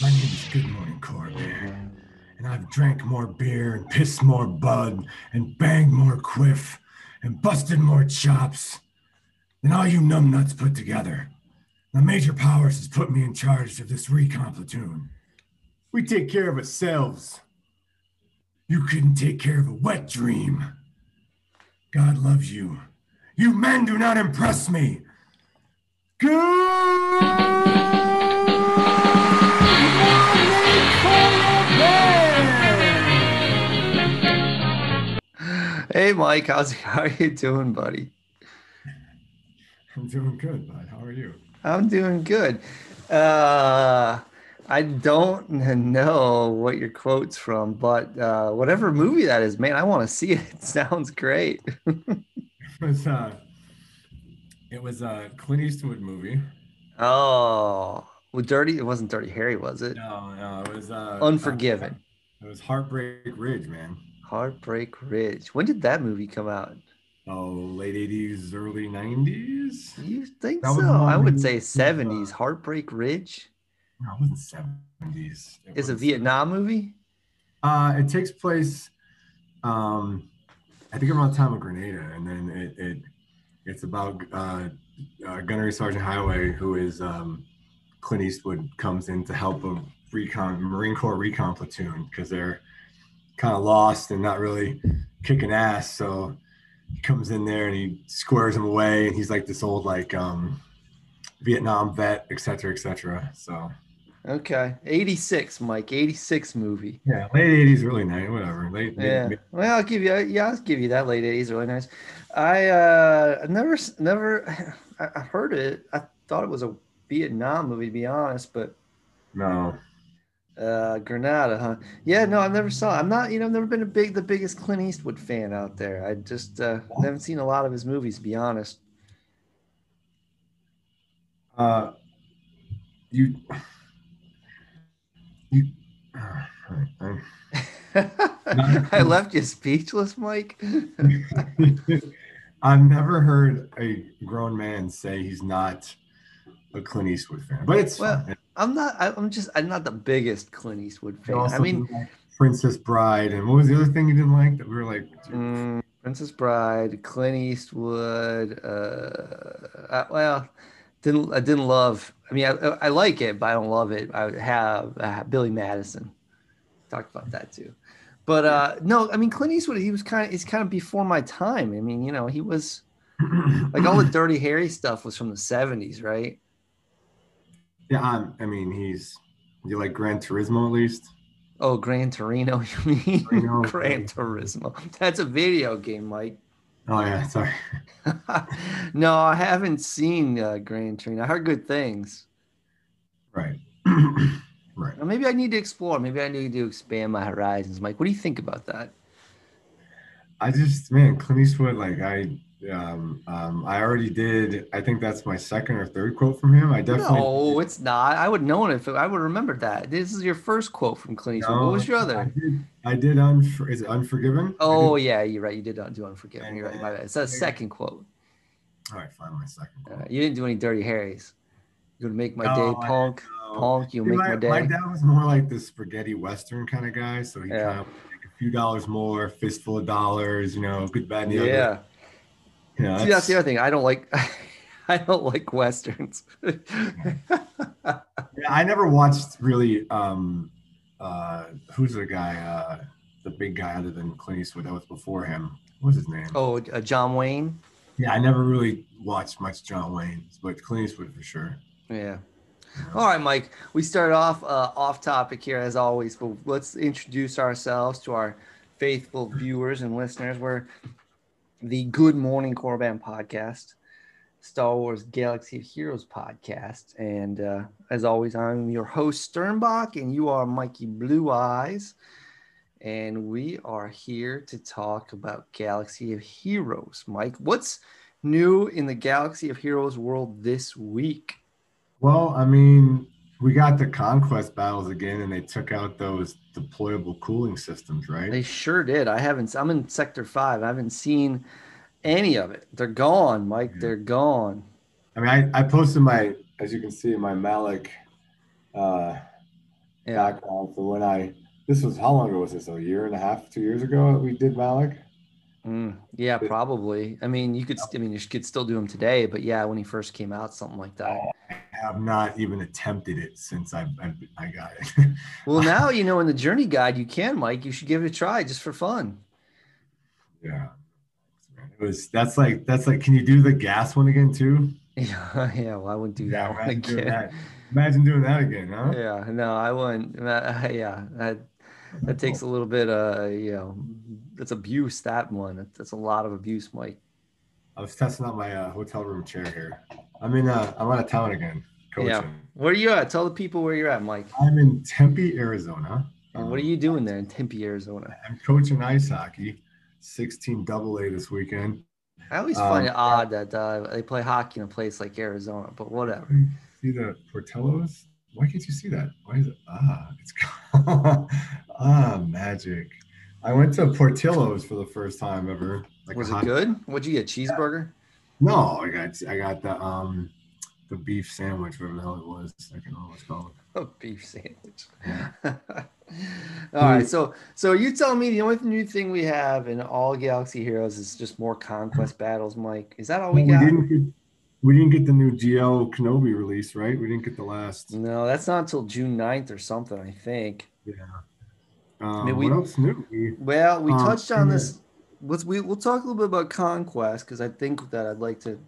My name is Good Morning Korriban, and I've drank more beer and pissed more bud and banged more quiff and busted more chops than all you numbnuts put together. Now, Major Powers has put me in charge of this recon platoon. We take care of ourselves. You couldn't take care of a wet dream. God loves you. You men do not impress me. Hey, Mike, how's how are you doing, buddy? I'm doing good, bud. How are you? I'm doing good. Uh, I don't know what your quote's from, but uh, whatever movie that is, man, I want to see it. It sounds great. It was uh, it was a Clint Eastwood movie. oh, well, Dirty. It wasn't Dirty Harry, was it? No, no, it was uh, Unforgiven. It was Heartbreak Ridge, man. Heartbreak Ridge. When did that movie come out? Oh, late '80s, early '90s. You think That so? I would say 70s. uh, Heartbreak Ridge No, it wasn't '70s. It is a was- Vietnam movie. Uh, it takes place, um, I think around the time of Grenada, and then it, it it's about uh, uh, Gunnery Sergeant Highway, who is um, Clint Eastwood comes in to help a recon Marine Corps recon platoon because they're kind of lost and not really kicking ass. So he comes in there and he squares him away, and he's like this old like um, Vietnam vet, et cetera, et cetera. So Okay, 86, Mike. 86 movie. yeah, late '80s, early '90s, whatever. Late, Yeah. mid- Well, I'll give you. Yeah, I'll give you that. Late eighties, really nice. I uh never, never. I heard it. I thought it was a Vietnam movie, to be honest. But no. Uh Granada, huh? Yeah, no, I've never saw. It. I'm not. You know, I've never been a big, the biggest Clint Eastwood fan out there. I just uh, haven't seen a lot of his movies, to be honest. Uh, you, you. Uh, I left you speechless, Mike. I've never heard a grown man say he's not a Clint Eastwood fan, but it's Well, fun. I'm not. I'm just. I'm not the biggest Clint Eastwood fan. I mean, Princess Bride, and what was the other thing you didn't like that we were like? Mm, Princess Bride, Clint Eastwood. Uh, I, well, didn't I didn't love. I mean, I, I like it, but I don't love it. I have uh, Billy Madison. Talked about that too, but uh, no, I mean Clint Eastwood. He was kind of. He's kind of before my time. I mean, you know, he was like all the Dirty Harry stuff was from the '70s, right? Yeah, um, I mean, he's. You like Gran Turismo at least? Oh, Gran Torino. You mean Torino. Gran Turismo? That's a video game, Mike. Oh yeah, sorry. no, I haven't seen uh, Gran Torino. I heard good things. Right. right. Well, maybe I need to explore. Maybe I need to expand my horizons. Mike, what do you think about that? I just man, Clint Eastwood, like I um um I already did I think that's my second or third quote from him. I definitely No, it's not. I would know it if I would remember that. This is your first quote from Clint Eastwood. what was your I other? did I did unfor- is it unforgiven? Oh yeah, you're right. You did do Unforgiven. You're right. My bad. It's a second quote. all right, fine, my second Uh, quote. you didn't do any Dirty Harrys. You're gonna make my No, day, punk. Punk, you See, make my, my day. my dad was more like the spaghetti western kind of guy, so he Yeah. kind of like a few dollars more, fistful of dollars, you know, good, bad, and the yeah. other. You know, See, that's the other thing. I don't like. I don't like westerns. Yeah, I never watched really. Um, uh, who's the guy? Uh, the big guy other than Clint Eastwood that was before him. What was his name? oh, uh, John Wayne. Yeah, I never really watched much John Wayne, but Clint Eastwood for sure. Yeah. All right, Mike. We start off uh, off topic here as always, but let's introduce ourselves to our faithful viewers and listeners. We're the Good Morning Korriban podcast, Star Wars Galaxy of Heroes podcast, and uh, as always, I'm your host Sternbach, and you are Mikey Blue Eyes, and we are here to talk about Galaxy of Heroes. Mike, what's new in the Galaxy of Heroes world this week? Well, I mean, we got the conquest battles again, and they took out those deployable cooling systems, right? They sure did. I haven't. I'm in Sector Five. I haven't seen any of it. They're gone, Mike. Yeah. They're gone. I mean, I, I posted my, as you can see, my Malak uh, Yeah. background for when I. This was how long ago was this? A year and a half, two years ago we did Malak. Mm, yeah, It- probably. I mean, you could. I mean, you could still do them today, but yeah, when he first came out, something like that. I have not even attempted it since I I, I got it. Well, now you know in the journey guide you can, Mike. You should give it a try just for fun. yeah, it was. That's like that's like. Can you do the gas one again too? Yeah, yeah. Well, I wouldn't do that one imagine doing again. that. Imagine doing that again, huh? Yeah, no, I wouldn't. uh, Yeah, that that takes a little bit. Uh, you know, that's abuse. That one. That's, that's a lot of abuse, Mike. I was testing out my uh, hotel room chair here. I'm in. Uh, I'm out of town again. Coaching. Yeah. Where are you at? Tell the people where you're at, Mike. I'm in Tempe, Arizona. And what are you doing there in Tempe, Arizona? I'm coaching ice hockey, 16 double A this weekend. I always Um, find it odd that uh, they play hockey in a place like Arizona, but whatever. See the Portillos? Why can't you see that? Why is it? Ah, it's ah magic. I went to Portillo's for the first time ever. Like Was it hot- good? What'd you get? Cheeseburger? No, I got I got the um the beef sandwich, whatever the hell it was. I remember what it's called. A beef sandwich. all right, so so you tell me the only new thing we have in all Galaxy Heroes is just more conquest battles, Mike. Is that all we we got? didn't get we didn't get the new GL Kenobi release, right? We didn't get the last. No, that's not until June 9th or something, I think. Yeah. Um, mean, we- what else new? We, Well, we Um, touched on yeah. this. Let's we we'll talk a little bit about conquest because I think that I'd like to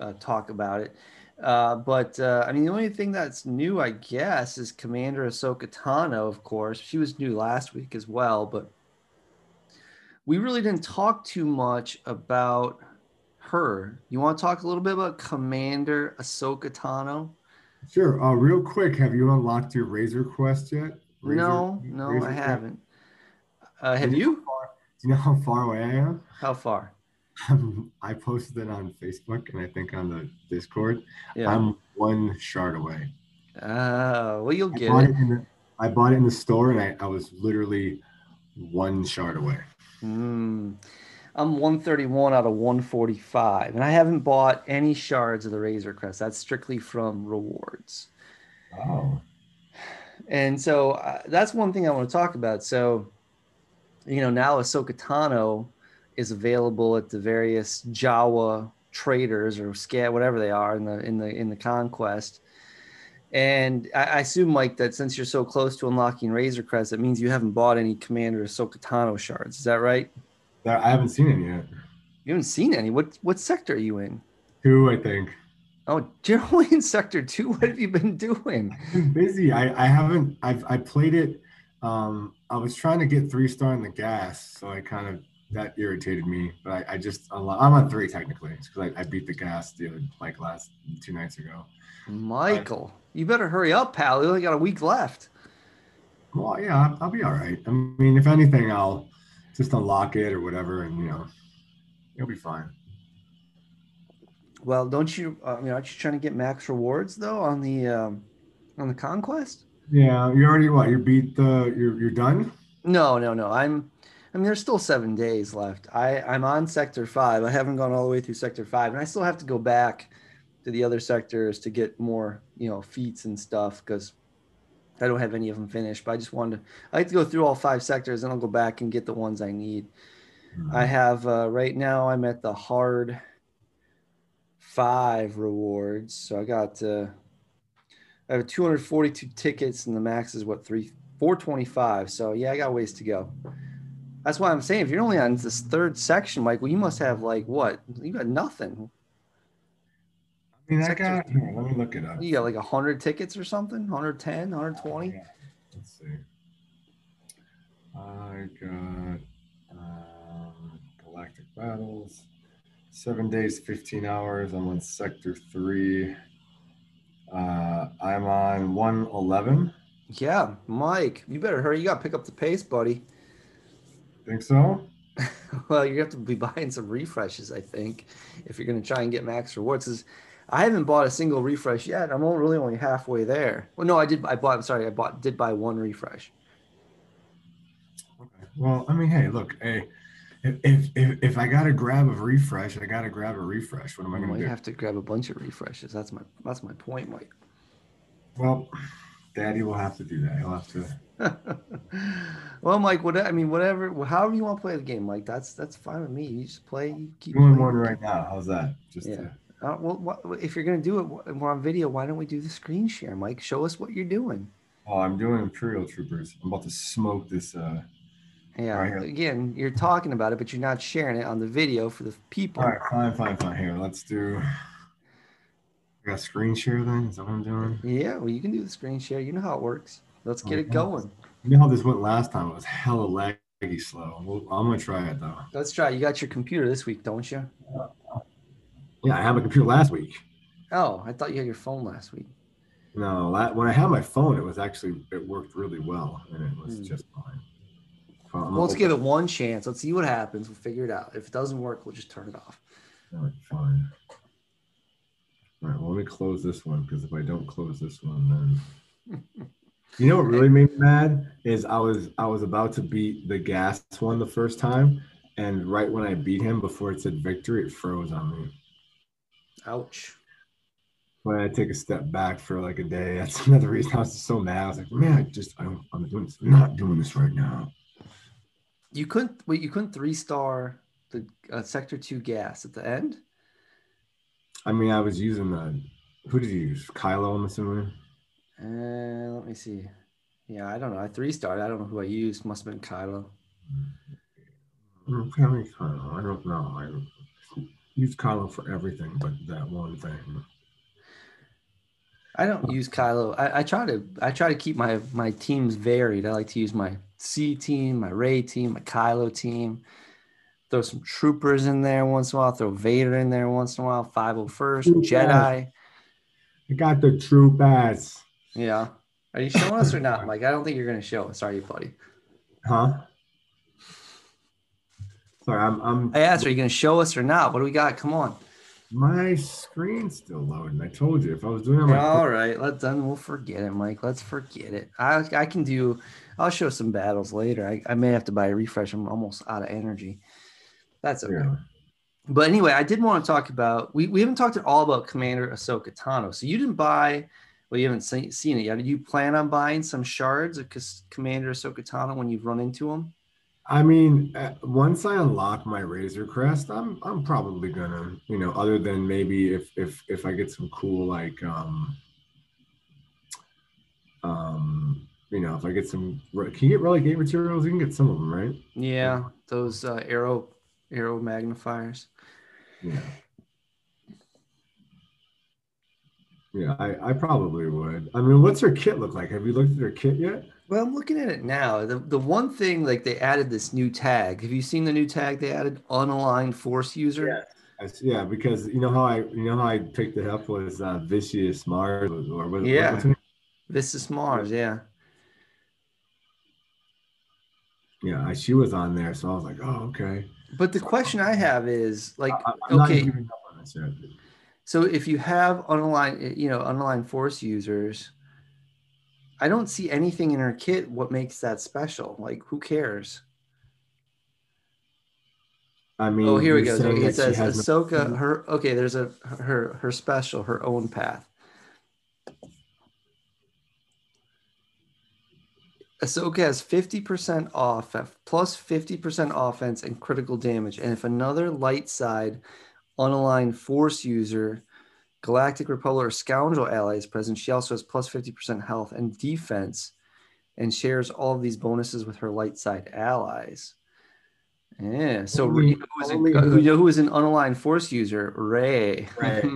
uh, talk about it. Uh, but uh, I mean, the only thing that's new, I guess, is Commander Ahsoka Tano. Of course, she was new last week as well, but we really didn't talk too much about her. You want to talk a little bit about Commander Ahsoka Tano? sure. Uh, real quick, have you unlocked your Razor Crest yet? Razor- no, no, Razor I haven't. Uh, have you? Know how far- Do you know how far away I am? How far? I posted it on Facebook and I think on the Discord. Yeah. I'm one shard away. Uh, well, you'll I get it. it the I bought it in the store and I, I was literally one shard away. Mm. I'm 131 out of 145, and I haven't bought any shards of the Razor Crest. That's strictly from rewards. Oh. And so uh, that's one thing I want to talk about. So, you know, now Ahsoka Tano is available at the various Jawa traders or scat whatever they are in the in the in the conquest. And I, I assume, Mike, that since you're so close to unlocking Razor Crest, it means you haven't bought any Commander Ahsoka Tano shards. Is that right? That, I haven't seen any yet. You haven't seen any. What what sector are you in? Two, I think. Oh, you're only in sector two. What have you been doing? I've been busy. I, I haven't I've I played it. Um I was trying to get three star in the gas, so I kind of that irritated me. But I, I just I'm on three technically because I, I beat the gas the other like last two nights ago. Michael, you better hurry up, pal. You only got a week left. Well, yeah, I'll, I'll be all right. I mean, if anything, I'll just unlock it or whatever, and you know, you'll be fine. Well, don't you? uh, I mean, aren't you trying to get max rewards though on the um, on the conquest? Yeah, you already what? You beat the you're you're done. No, no, no. I'm. I mean, there's still seven days left. I I'm on sector five. I haven't gone all the way through sector five, and I still have to go back to the other sectors to get more, you know, feats and stuff because I don't have any of them finished. But I just wanted to. I like to go through all five sectors, and I'll go back and get the ones I need. I have uh, right now. I'm at the hard five rewards, so I got. Uh, I have 242 tickets, and the max is what three 425. So yeah, I got ways to go. That's why I'm saying if you're only on this third section, Mike, well, you must have like what? You got nothing. I mean, I got. Here, let me look it up. You got like hundred tickets or something, 110, 120. Yeah. Let's see. I got um, Galactic Battles. Seven days, 15 hours. I'm on Sector 3. Uh, I'm on 111. Yeah, Mike, you better hurry. You got to pick up the pace, buddy. Think so? well, you have to be buying some refreshes, I think, if you're going to try and get max rewards. Is I haven't bought a single refresh yet. I'm only really only halfway there. Well, no, I did. I bought. I'm sorry, I bought. Did buy one refresh. Okay. Well, I mean, hey, look, hey, if, if, if, if I got to grab a refresh, I got to grab a refresh. What am I I going might to do? You have to grab a bunch of refreshes. That's my. That's my point, Mike. Well, Daddy will have to do that. He'll have to. well, Mike, what I mean, whatever, however you want to play the game, Mike, that's that's fine with me. You just play, you keep Doing one right now. How's that? Just Yeah. to- Uh, well, what, if you're gonna do it, we're on video. Why don't we do the screen share, Mike? Show us what you're doing. oh, I'm doing Imperial Troopers. I'm about to smoke this. Uh. Yeah. Right. Again, you're talking about it, but you're not sharing it on the video for the people. All right, fine, fine, fine. Here, let's do. I got screen share then. Is that what I'm doing? Yeah. Well, you can do the screen share. You know how it works. Let's get it going. You know how this went last time? It was hella laggy slow. Well, I'm gonna try it though. Let's try. It. You got your computer this week, don't you? Yeah, I had my computer last week. Oh, I thought you had your phone last week. No, when I had my phone, it was actually it worked really well, and it was Hmm. just fine. Well, let's give it one chance. Let's see what happens. We'll figure it out. If it doesn't work, we'll just turn it off. All right, fine. All right, well, let me close this one because if I don't close this one, then you know what really made me mad is I was I was about to beat the gas one the first time, and right when I beat him, before it said victory, it froze on me. Ouch. When I take a step back for like a day, that's another reason I was so mad. I was like, man, I just I'm, I'm doing this, I'm not doing this right now. You couldn't. Wait, you couldn't three star the uh, sector two gas at the end. I mean, I was using the who did you use? Kylo, I'm assuming. Uh, let me see. Yeah, I don't know. I three starred. I don't know who I used. Must have been Kylo. Mm, I Kylo. I don't know. I use Kylo for everything, but that one thing. I don't use Kylo. I, I try to. I try to keep my my teams varied. I like to use my C team, my Rey team, my Kylo team. Throw some troopers in there once in a while. Throw Vader in there once in a while. Five hundred first Troopers. Jedi. I got the troop ass. Yeah. Are you showing us or not, Mike? I don't think you're gonna show us. Are you, buddy? Huh? Sorry, I'm. I'm. I asked, are you gonna show us or not? What do we got? Come on. My screen's still loading. I told you if I was doing it, my All right, let's then we'll forget it, Mike. Let's forget it. I I can do. I'll show some battles later. I, I may have to buy a refresh. I'm almost out of energy. That's okay. yeah. But anyway, I did want to talk about. We, we haven't talked at all about Commander Ahsoka Tano. So you didn't buy. Well, you haven't seen, seen it yet. Did you plan on buying some shards of Commander Ahsoka Tano when you've run into him? I mean, uh, once I unlock my Razor Crest, I'm I'm probably gonna, you know, other than maybe if if if I get some cool like um um you know if I get some can you get Relic Eight materials? You can get some of them, right? Yeah, those uh, arrow Aeromagnifiers. Yeah. Yeah, I, I probably would. I mean, what's her kit look like? Have you looked at her kit yet? Well, I'm looking at it now. The the one thing like they added this new tag. Have you seen the new tag they added? Unaligned force user. I s- Yeah, because you know how I you know how I picked it up was uh, Visas Marr or what, Yeah. what's her name? Visas Marr, yeah. Yeah, I, she was on there, so I was like, oh okay. But the question I have is like, I, I'm okay, giving up on this so if you have unaligned, you know, unaligned force users, I don't see anything in her kit. What makes that special? Like, who cares? I oh, mean, Oh, here we go. So it says has no- Ahsoka. Her okay. There's a her her special, her own path. Ahsoka has 50% off, uh, plus 50% offense and critical damage. And if another light side unaligned force user, Galactic Republic or Scoundrel ally is present, she also has plus 50% health and defense and shares all of these bonuses with her light side allies. Yeah. So Only- who is, a, only who, who- who is an unaligned force user? Rey. Rey.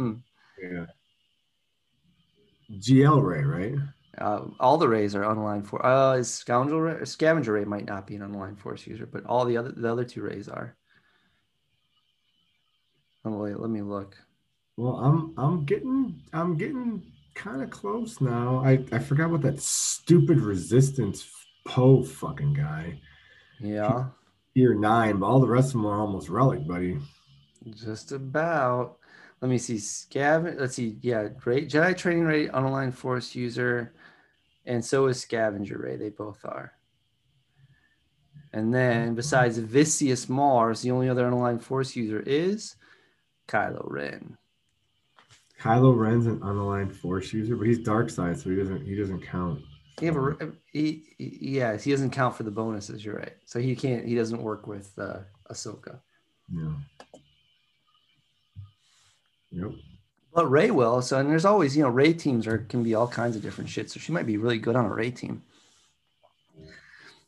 Yeah. GL Rey, right? Uh, all the Reys are unaligned for. Uh, is scoundrel Rey, scavenger Rey might not be an unaligned force user, but all the other the other two Reys are. Oh wait, let me look. Well, I'm I'm getting I'm getting kind of close now. I I forgot what that stupid resistance Poe fucking guy. Yeah, Year nine, but all the rest of them are almost relic, buddy. just about. Let me see. Scaven. Let's see. Yeah, great Jedi training Rey, unaligned force user, and so is scavenger Rey. They both are. And then besides Visas Marr, the only other unaligned force user is Kylo Ren. Kylo Ren's an unaligned Force user, but he's dark side, so he doesn't he doesn't count. He have a, he, he, yeah, he doesn't count for the bonuses. You're right. So he can't. He doesn't work with uh, Ahsoka. Yeah. Yep. But Rey will. So and there's always you know Rey teams are can be all kinds of different shit. So she might be really good on a Rey team.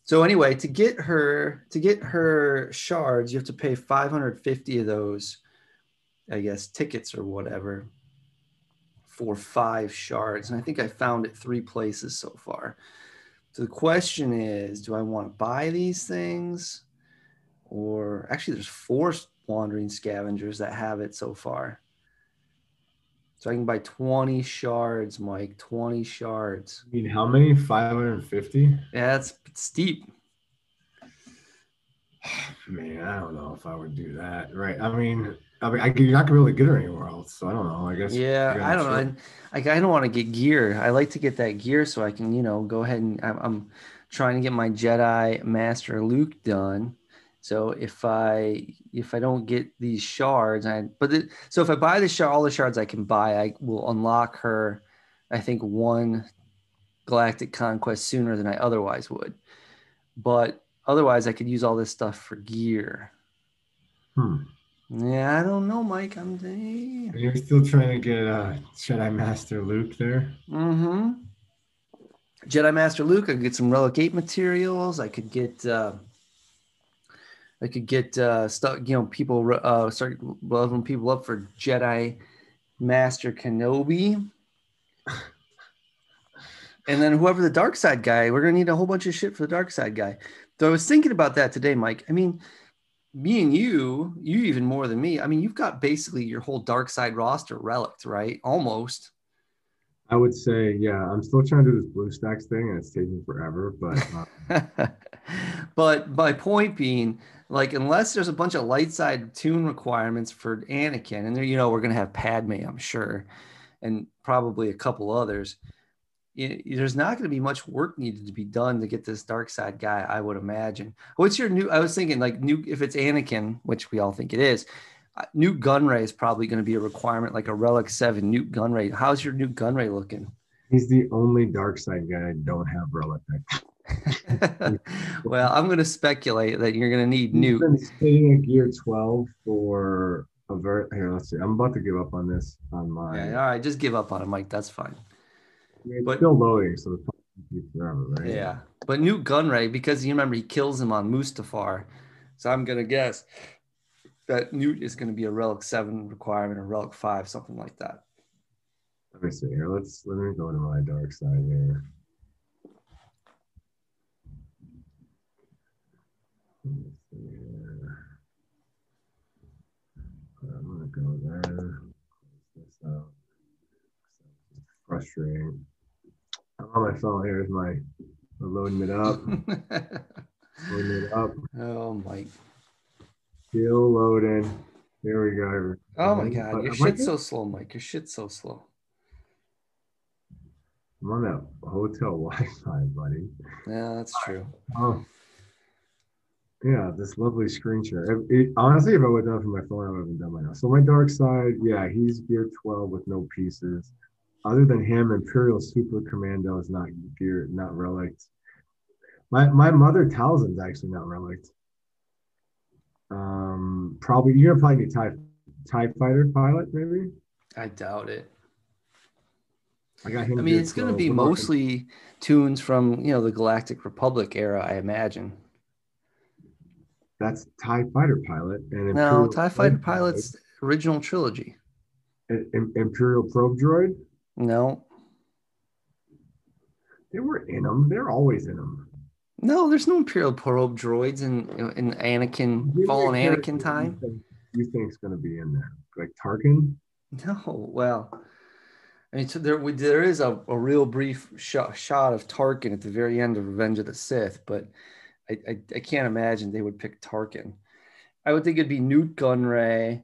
So anyway, to get her to get her shards, you have to pay 550 of those, I guess, tickets or whatever for five shards. And I think I found it three places so far. So the question is, do I want to buy these things? Or actually there's four wandering scavengers that have it so far. So I can buy 20 shards, Mike. 20 shards. I mean, how many? 550? Yeah, that's steep. Man, I don't know if I would do that. Right. I mean, I mean, I, you're not gonna be able to get her anywhere else. So I don't know. I guess. Yeah, I don't know. Like, I don't want to get gear. I like to get that gear so I can, you know, go ahead and I'm, I'm trying to get my Jedi Master Luke done. So if I if I don't get these shards, I but the, so if I buy the shard, all the shards I can buy, I will unlock her. I think one galactic conquest sooner than I otherwise would. But otherwise, I could use all this stuff for gear. Hmm. Yeah, I don't know, Mike. I'm. You're still trying to get uh, Jedi Master Luke there. Mm-hmm. Jedi Master Luke. I could get some Relic Eight materials. I could get. Uh, I could get uh, stuff. You know, people uh, start leveling people up for Jedi Master Kenobi. and then whoever the dark side guy, we're gonna need a whole bunch of shit for the dark side guy. So I was thinking about that today, Mike. I mean, me and you, you even more than me. I mean, you've got basically your whole dark side roster relicked, right? Almost. I would say, yeah, I'm still trying to do this BlueStacks thing and it's taking forever. But uh... but my point being, like, unless there's a bunch of light side toon requirements for Anakin, and there, you know, we're gonna have Padme, I'm sure, and probably a couple others. There's not going to be much work needed to be done to get this dark side guy, I would imagine. What's your new? I was thinking like new if it's Anakin, which we all think it is. Uh, Nute Gunray is probably going to be a requirement, like a Relic Seven Nute Gunray. How's your Nute Gunray looking? He's the only dark side guy I don't have Relic. well, I'm going to speculate that you're going to need new Been sitting at gear 12 for a very. Here, let's see. I'm about to give up on this on my. Yeah, all right, just give up on it, Mike. That's fine. It's but, still loading, so the forever, right? Yeah, but Nute Gunray, because you remember he kills him on Mustafar, so I'm gonna guess that Nute is going to be a relic seven requirement or relic five, something like that. Let me see here. Let's let me go to my dark side here. I'm gonna go there. This out. Frustrating. On my phone. Here's my loading it up. loading it up. Oh, Mike. Still loading. There we go. Oh my god, your shit's so slow, Mike. Your shit's so slow. I'm on that hotel Wi-Fi, buddy. Yeah, that's true. Oh, yeah, this lovely screen share. It, it, honestly, if I would have done it from my phone, I would have done by now. So my dark side, yeah, he's gear 12 with no pieces. Other than him, Imperial Super Commando is not gear, not relict. My my mother Talzin's actually not relict. Um, probably you're gonna probably be TIE, TIE fighter pilot, maybe. I doubt it. I got him. I mean, it's going to be mostly toons from you know the Galactic Republic era, I imagine. That's TIE fighter pilot and Imperial no TIE fighter pilot's pilot. original trilogy. Imperial probe droid. No. They were in them. They're always in them. No, there's no Imperial probe droids in in Anakin fallen Anakin time. You think it's going to be in there, like Tarkin? No, well, I mean, so there there is a, a real brief shot, shot of Tarkin at the very end of Revenge of the Sith, but I, I, I can't imagine they would pick Tarkin. I would think it'd be Nute Gunray,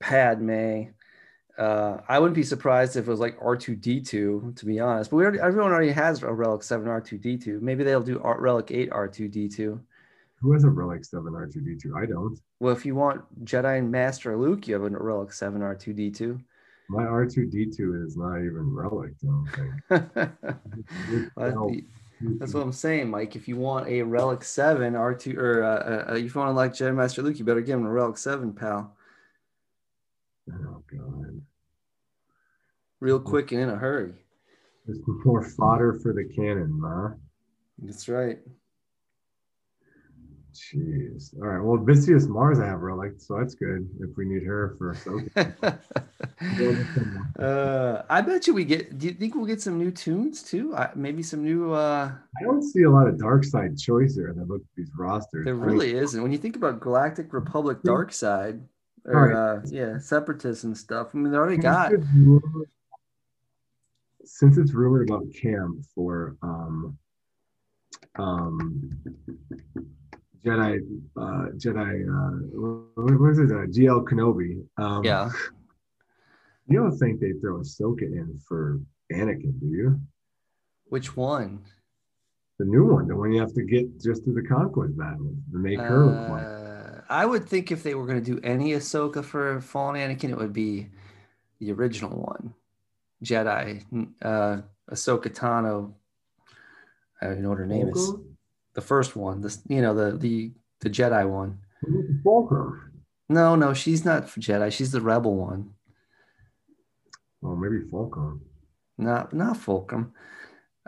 Padme, uh, I wouldn't be surprised if it was like R2D2, to be honest. But we already, everyone already has a Relic 7 R2D2. Maybe they'll do Relic 8 R2D2. Who has a Relic 7 R2D2? I don't. Well, if you want Jedi and Master Luke, you have a Relic 7 R2D2. My R two D two is not even relic. I don't think. Well, That's what I'm saying, Mike. If you want a Relic Seven R2 or uh, uh, if you want to like Jedi Master Luke, you better give him a Relic Seven, pal, Oh god. Real quick and in a hurry. There's more fodder for the cannon, huh? That's right. Jeez. All right. Well, Visas Marr I have relic, so that's good if we need her for Ahsoka. uh, I bet you we get. Do you think we'll get some new toons too? Uh, maybe some new. uh I don't see a lot of dark side choice here. I look at these rosters. There I really isn't. When you think about Galactic Republic Dark Side, or Alright. uh, yeah, Separatists and stuff. I mean, they already got. Since it's rumored about camp for um um Jedi uh Jedi uh what, what is it uh, GL Kenobi um Yeah. you don't think they throw Ahsoka in for Anakin do you Which one? the new one the one you have to get just through the conquest battle to make her look like Uh, I would think if they were going to do any Ahsoka for Fallen Anakin, it would be the original one, Jedi, uh, Ahsoka Tano. I don't know what her name is. The first one, this you know the the the Jedi one. Fulcrum. No, no, she's not Jedi. She's the Rebel one. Oh, maybe Fulcrum. Not not Fulcrum.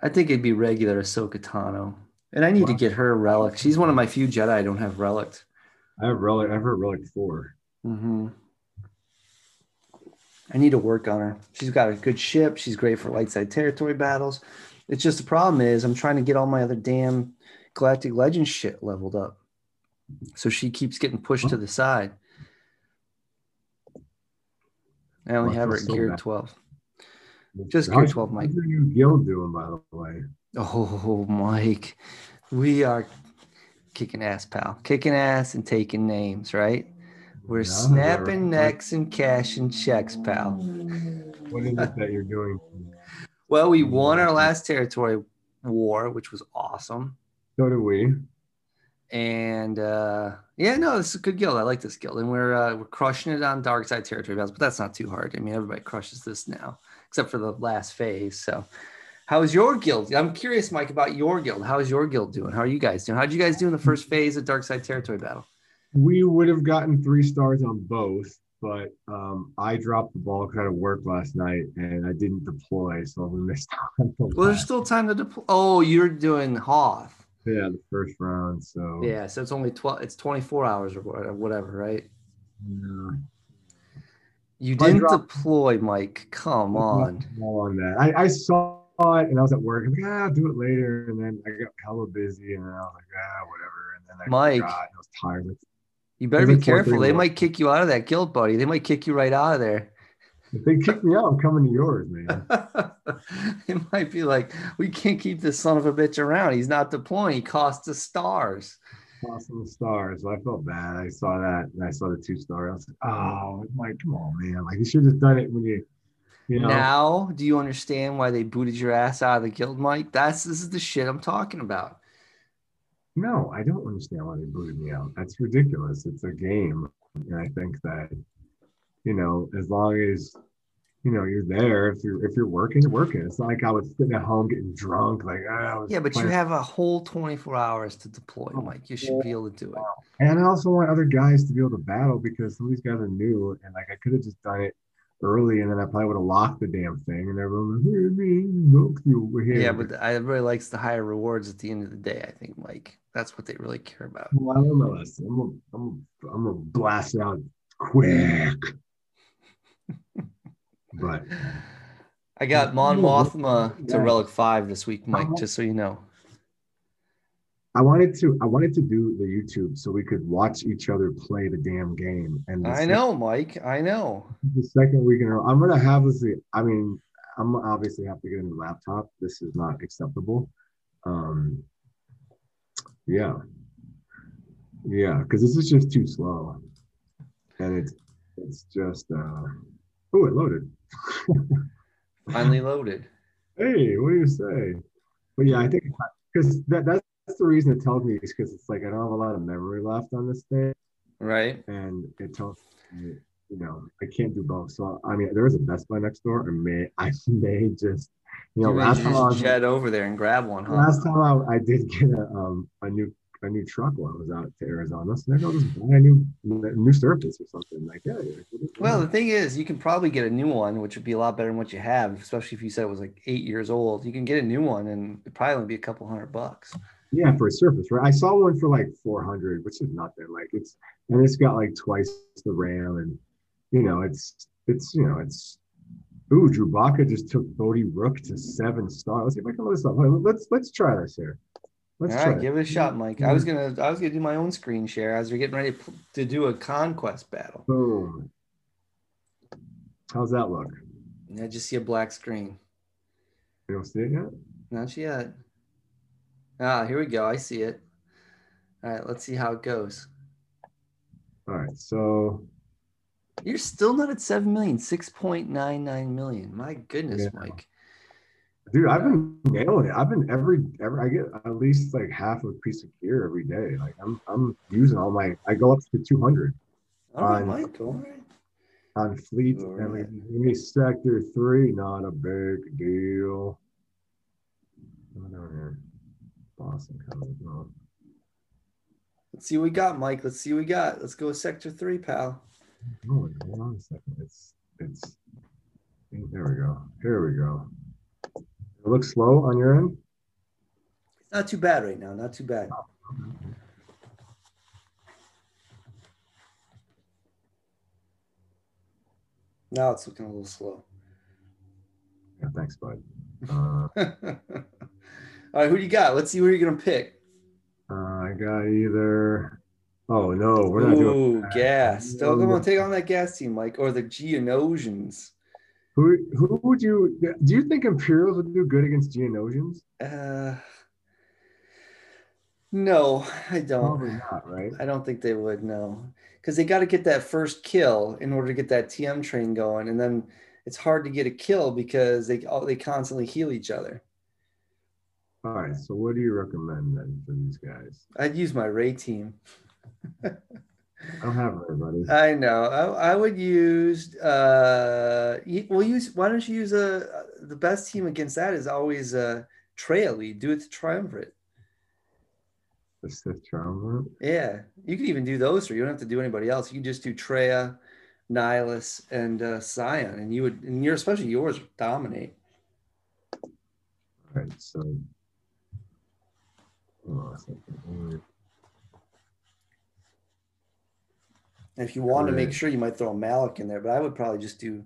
I think it'd be regular Ahsoka Tano. And I need to get her a relic. She's one of my few Jedi I don't have relic. I have relic. I've heard relic four. hmm I need to work on her. She's got a good ship. She's great for light side territory battles. It's just the problem is I'm trying to get all my other damn Galactic Legends shit leveled up. So she keeps getting pushed to the side. I only Well, have her at gear bad. 12. 12. Just How's- gear 12, Mike. How's your new guild doing, by the way? Oh, Mike, we are kicking ass, pal. Kicking ass and taking names, right? We're snapping necks and cashing checks, pal. What is it that you're doing? Well, we won our last territory war, which was awesome. So do we. And uh, yeah, no, this is a good guild. I like this guild, and we're uh, we're crushing it on dark side territory battles. But that's not too hard. I mean, everybody crushes this now, except for the last phase. So, how is your guild? I'm curious, Mike, about your guild. How is your guild doing? How are you guys doing? How did you guys do in the first phase of dark side territory battle? We would have gotten three stars on both, but um, I dropped the ball because I had to work last night and I didn't deploy, so we missed the Well, there's still time to deploy. Oh, you're doing Hoth. yeah the first round. So Yeah, so it's only 12. It's 24 hours or whatever, right? yeah. You didn't dropped- deploy, Mike. Come on. All on that. I, I saw it and I was at work. I'm like, ah, I'll do it later. And then I got hella busy and I was like, ah, whatever. And then I Mike. forgot. I was tired. You better be careful. They might kick you out of that guild, buddy. They might kick you right out of there. if they kick me out, I'm coming to yours, man. it might be like, we can't keep this son of a bitch around. He's not deploying. He costs us stars. Awesome stars. I felt bad. I saw that and I saw the two star. I was like, oh, Mike, come on, man. Like you should have done it when you, you know. Now, do you understand why they booted your ass out of the guild, Mike? That's this is the shit I'm talking about. No, I don't understand why they booted me out. That's ridiculous. It's a game. And I think that, you know, as long as, you know, you're there, if you're if you're working, you're working. It's not like I was sitting at home getting drunk, like ah, I was Yeah, but you have a whole 24 hours to deploy, Oh, Mike. You should be able to do it. and I also want other guys to be able to battle because some of these guys are new and like I could have just done it early and then I probably would have locked the damn thing and everyone was "Hey, look you over here. Yeah, but I really likes the higher rewards at the end of the day. I think, Mike. That's what they really care about. well, I don't know. I'm gonna, I'm gonna, I'm gonna blast it out quick. but I got Mon Mothma to Relic Five this week, Mike. Just so you know. I wanted to I wanted to do the YouTube so we could watch each other play the damn game. And I know, Mike. I know. the second week in a row, I'm gonna have this. I mean, I'm obviously have to get a new laptop. This is not acceptable. Um, yeah, yeah, because this is just too slow, and it's it's just. uh Oh, it loaded. Finally loaded. Hey, what do you say? But yeah, I think because that that's the reason it tells me is because it's like I don't have a lot of memory left on this thing. Right. and it tells me, you know, I can't do both. So I mean, there is a Best Buy next door, and may I may just, you know, You last time I was, jet over there and grab one, huh? last time I, I did get a um a new a new truck while I was out to Arizona. So maybe I'll just buy a new new Surface or something like yeah. yeah. Well, the thing is, you can probably get a new one, which would be a lot better than what you have, especially if you said it was like eight years old. You can get a new one and it'd probably only be a couple hundred bucks. Yeah, for a Surface, right? I saw one for like 400, which is nothing. Like it's and it's got like twice the RAM, and you know, it's it's you know, it's. Ooh, Drew Baca just took Bodhi Rook to seven stars. Let's see if I can look this up. Let's let's try this here. Let's All right, give it a shot, Mike. I was mm-hmm. gonna, I was gonna do my own screen share as we're getting ready to, do a conquest battle. Boom. How's that look? I just see a black screen. You don't see it yet? Not yet. Ah, here we go. I see it. All right, let's see how it goes. All right, so You're still not at 7 million, 6.99 million. My goodness, Yeah. Mike. dude, I've been nailing it. I've been every every I get at least like half a piece of gear every day. Like I'm I'm using all my I go up to 200 All right, Fine. Mike. All right. on fleet All and right. me sector three, not a big deal. Come down here. Boston coming up. Let's see what we got, Mike. Let's see what we got. Let's go with sector three, pal. Oh, hold on a second. It's it's there we go. Here we go. It looks slow on your end. It's not too bad right now. Not too bad. Now it's looking a little slow. Yeah, thanks, bud. Uh, All right, who do you got? Let's see who you're gonna pick. uh, I got either. Oh no, we're not doing. Ooh, gas. Still come on, take on that gas team, Mike, or the Geonosians. Who who would you do? You think Imperials would do good against Geonosians? Uh, no, I don't. not, right? I don't think they would. No, because they got to get that first kill in order to get that TM train going, and then it's hard to get a kill because they all they constantly heal each other. All right. So what do you recommend then for these guys? I'd use my Ray team. I don't have everybody. I know. I, I would use. Uh, we'll use. Why don't you use a? The best team against that is always uh Traya lead. Do it to triumvirate. The Sith Triumvirate. Yeah, you could even do those three. You don't have to do anybody else. You can just do Traya, Nihilus, and uh, Sion, and you would, and your especially yours dominate. All right. So. Hold on a. And if you want to make sure, you might throw a Malak in there, but I would probably just do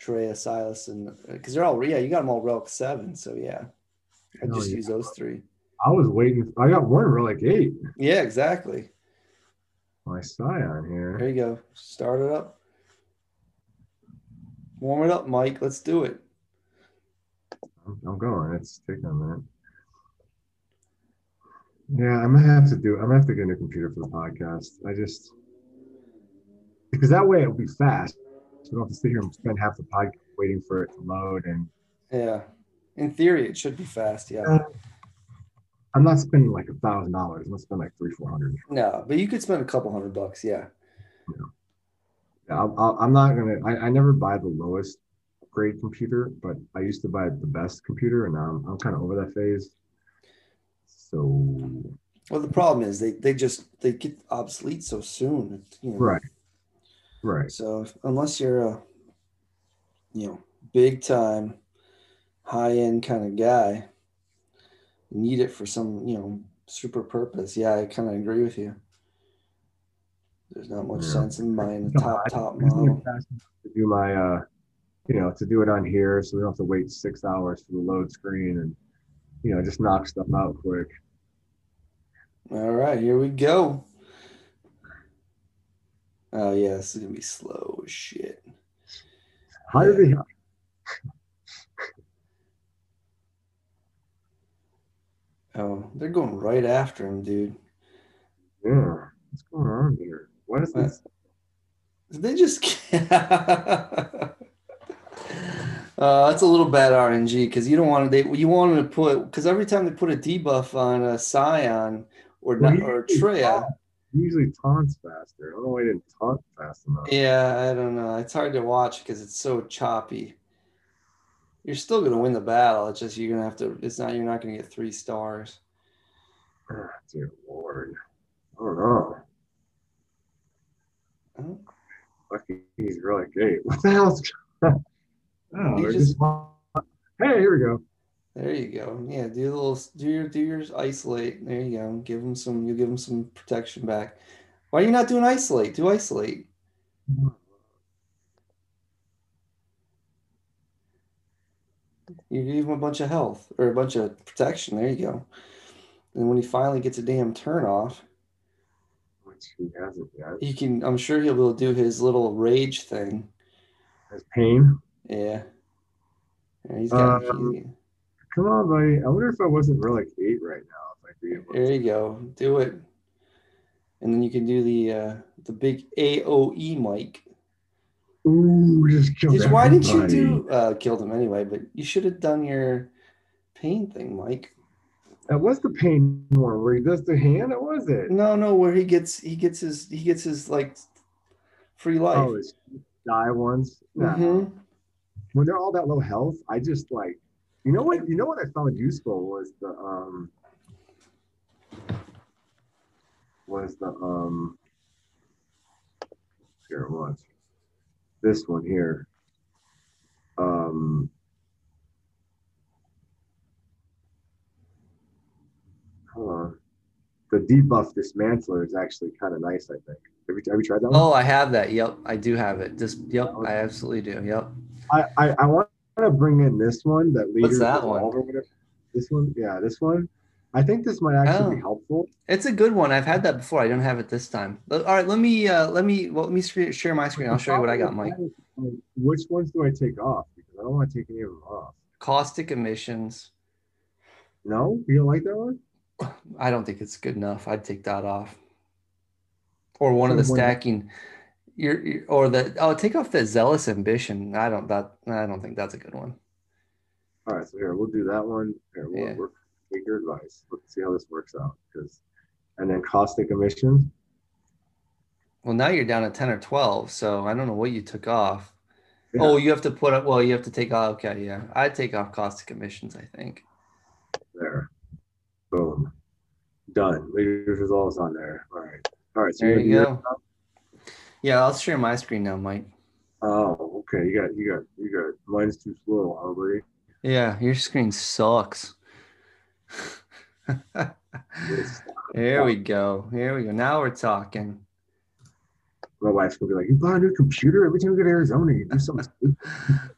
Traya, Silas, and uh, because they're all yeah, you got them all relic seven, so yeah, I'd Oh, just yeah. use those three. I was waiting. I got one relic eight. Yeah, exactly. My Sion here. There here. you go. Start it up. Warm it up, Mike. Let's do it. I'm going. It's taking a minute. Yeah, I'm gonna have to do. I'm gonna have to get a new computer for the podcast. I just because that way it'll be fast. So we don't have to sit here and spend half the podcast waiting for it to load. And Yeah. In theory, it should be fast. Yeah. uh, I'm not spending like a thousand dollars. I'm gonna spend like three, four hundred. No, but you could spend a couple hundred bucks. Yeah. Yeah, I'll, I'll, I'm not gonna. I, I never buy the lowest grade computer, but I used to buy the best computer, and now I'm, I'm kind of over that phase. So Well, the problem is they they just they get obsolete so soon. You know? right, right. So unless you're a you know big time high end kind of guy, need it for some you know super purpose. Yeah, I kind of agree with you. There's not much Yeah. sense in buying a No, top top model. to do my uh you know to do it on here so we don't have to wait six hours for the load screen and you know just knock stuff out quick All right, here we go. Oh yeah, this is gonna be slow as shit. how did they Oh, they're going right after him, dude. yeah what's going on here what is this They just uh, that's a little bad RNG because you don't want to. They you wanted to put because every time they put a debuff on a Sion or Well, or he Traya, usually taunts faster. I don't know why he didn't taunt fast enough. Yeah, I don't know. It's hard to watch because it's so choppy. You're still gonna win the battle. It's just you're gonna have to. It's not. You're not gonna get three stars. Ah, dear Lord. I don't know. Oh, he's really great. What the hell's Oh, You just-. Hey, here we go. There you go. Yeah, do a little. Do your do your isolate. There you go. Give him some. You give him some protection back. Why are you not doing isolate? Do isolate. You give him a bunch of health or a bunch of protection. There you go. And when he finally gets a damn turn off, Which he hasn't yet. he can. I'm sure he'll be able to do his little rage thing. Has pain. Yeah. Yeah, he's got. Um, he's- Come on, buddy. I wonder if I wasn't real like eight right now. There you go. Do it. And then you can do the uh, the big AOE mic. Ooh, just killed Did- why didn't you do uh killed him anyway, but you should have done your pain thing, Mike. That was the pain one where he does the hand. That was it. No, no, where he gets he gets his he gets his like free life. Oh, die ones. Nah. Mhm. When they're all that low health, I just like, you know what? You know what I found useful was the um, was the um, here it was, this one here, um. Hold on. The debuff dismantler is actually kind of nice, I think. Have you, have you tried that one? Oh, I have that. Yep, I do have it. Just yep, I absolutely do. Yep. I, I, I want to bring in this one that leader that one? Or whatever. This one, yeah, this one. I think this might actually Oh. be helpful. It's a good one. I've had that before. I don't have it this time. All right, let me uh let me well, let me share my screen. I'll show you what I got, Mike. Which ones do I take off? Because I don't want to take any of them off. Caustic emissions. No, you don't like that one? I don't think it's good enough. I'd take that off. Or one of the stacking. You're, you're- or the oh take off the zealous ambition. I don't that I don't think that's a good one. All right, so here we'll do that one. Here, we'll, Yeah. we'll take your advice. Let's see how this works out. Because, and then caustic emissions. Well, now you're down at 10 or 12, so I don't know what you took off. Yeah. Oh, you have to put up well, you have to take off okay, yeah. I'd take off caustic emissions, I think. There. Boom. Done. Leaders results on there. All right. All right. So There you go. Yeah, I'll share my screen now, Mike. Oh, okay. You got, you got, you got. Mine's too slow, huh. Yeah, your screen sucks. There we go. Here we go. Now we're talking. My wife's gonna be like, "You buy a new computer every time you go to Arizona, you do something."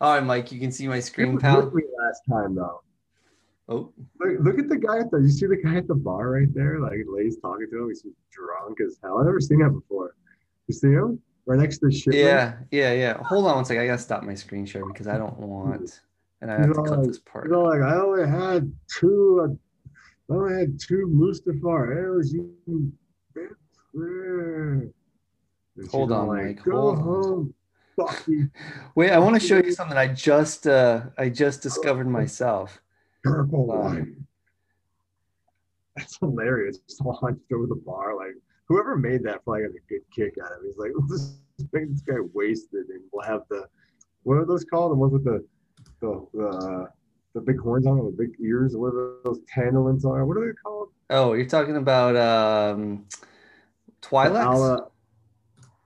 All right, Mike, you can see my screen, pal. me last time though. Oh, Look, look at the guy at the. You see the guy at the bar right there? Like, Lay's talking to him. He's drunk as hell. I've never seen that before. You see him right next to the shit. yeah, yeah, yeah. Hold on one second. I gotta stop my screen share because I don't want, and I have to cut this part. You know, like I only had two. Uh, I only had two Mustafar arrows. You. Hold on, like, Mike, Go hold home. You. Wait, I want to show you something I just uh I just discovered myself. Purple Um. That's hilarious. Just launched over the bar. Like whoever made that probably got a good kick out of it. He's like, let's make this guy wasted and we'll have the what are those called? The ones with the the the, the big horns on them, the big ears, what are those tantalins are? What are they called? Oh, you're talking about um Twi'leks?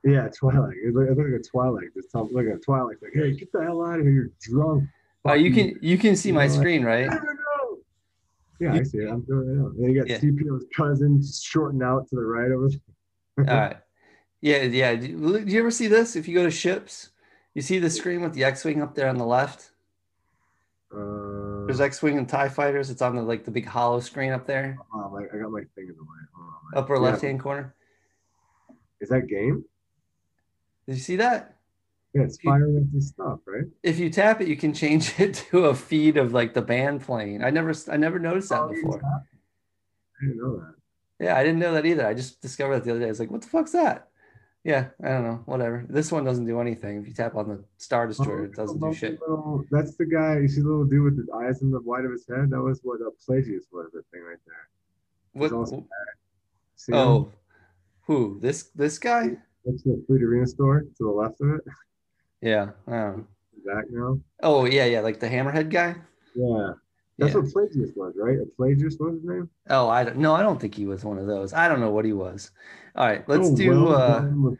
Yeah, Twilight. It's like, it's like a Twilight. Just tell like a Twilight. Like, hey, get the hell out of here. You're drunk. Oh, you can you can see my You know, like- screen, right? Yeah, I see it. I'm doing it. out. And then you got Yeah. CPO's cousin shorting out to the right over there. All right. Yeah, yeah. Do you, do you ever see this? If you go to ships, you see the screen with the X-wing up there on the left. Uh, There's X-wing and Tie fighters. It's on the like the big hollow screen up there, oh, my- I got my thing in the way. Hold on, man. upper Yeah. left-hand corner. Is that game? Did you see that? Yeah, it's firing up this stuff, right? If you tap it, you can change it to a feed of like the band playing. I never I never noticed that Oh, before. I didn't know that. Yeah, I didn't know that either. I just discovered that the other day. I was like, what the fuck's that? Yeah, I don't know. Whatever. This one doesn't do anything. If you tap on the Star Destroyer, it doesn't do Oh, shit. little- that's the guy. You see the little dude with the eyes in the white of his head? That was what uh, Plagueis was, that thing right there. What? also- See him? Oh, Who? This this guy? That's the Fleet Arena store to the left of it. Yeah. Don't. Zach now. Oh yeah, yeah, like the hammerhead guy. Yeah. That's Yeah. what Plagueis was, right? A Plagueis was his name? Oh, I don't. No, I don't think he was one of those. I don't know what he was. All right, let's Oh, do. well uh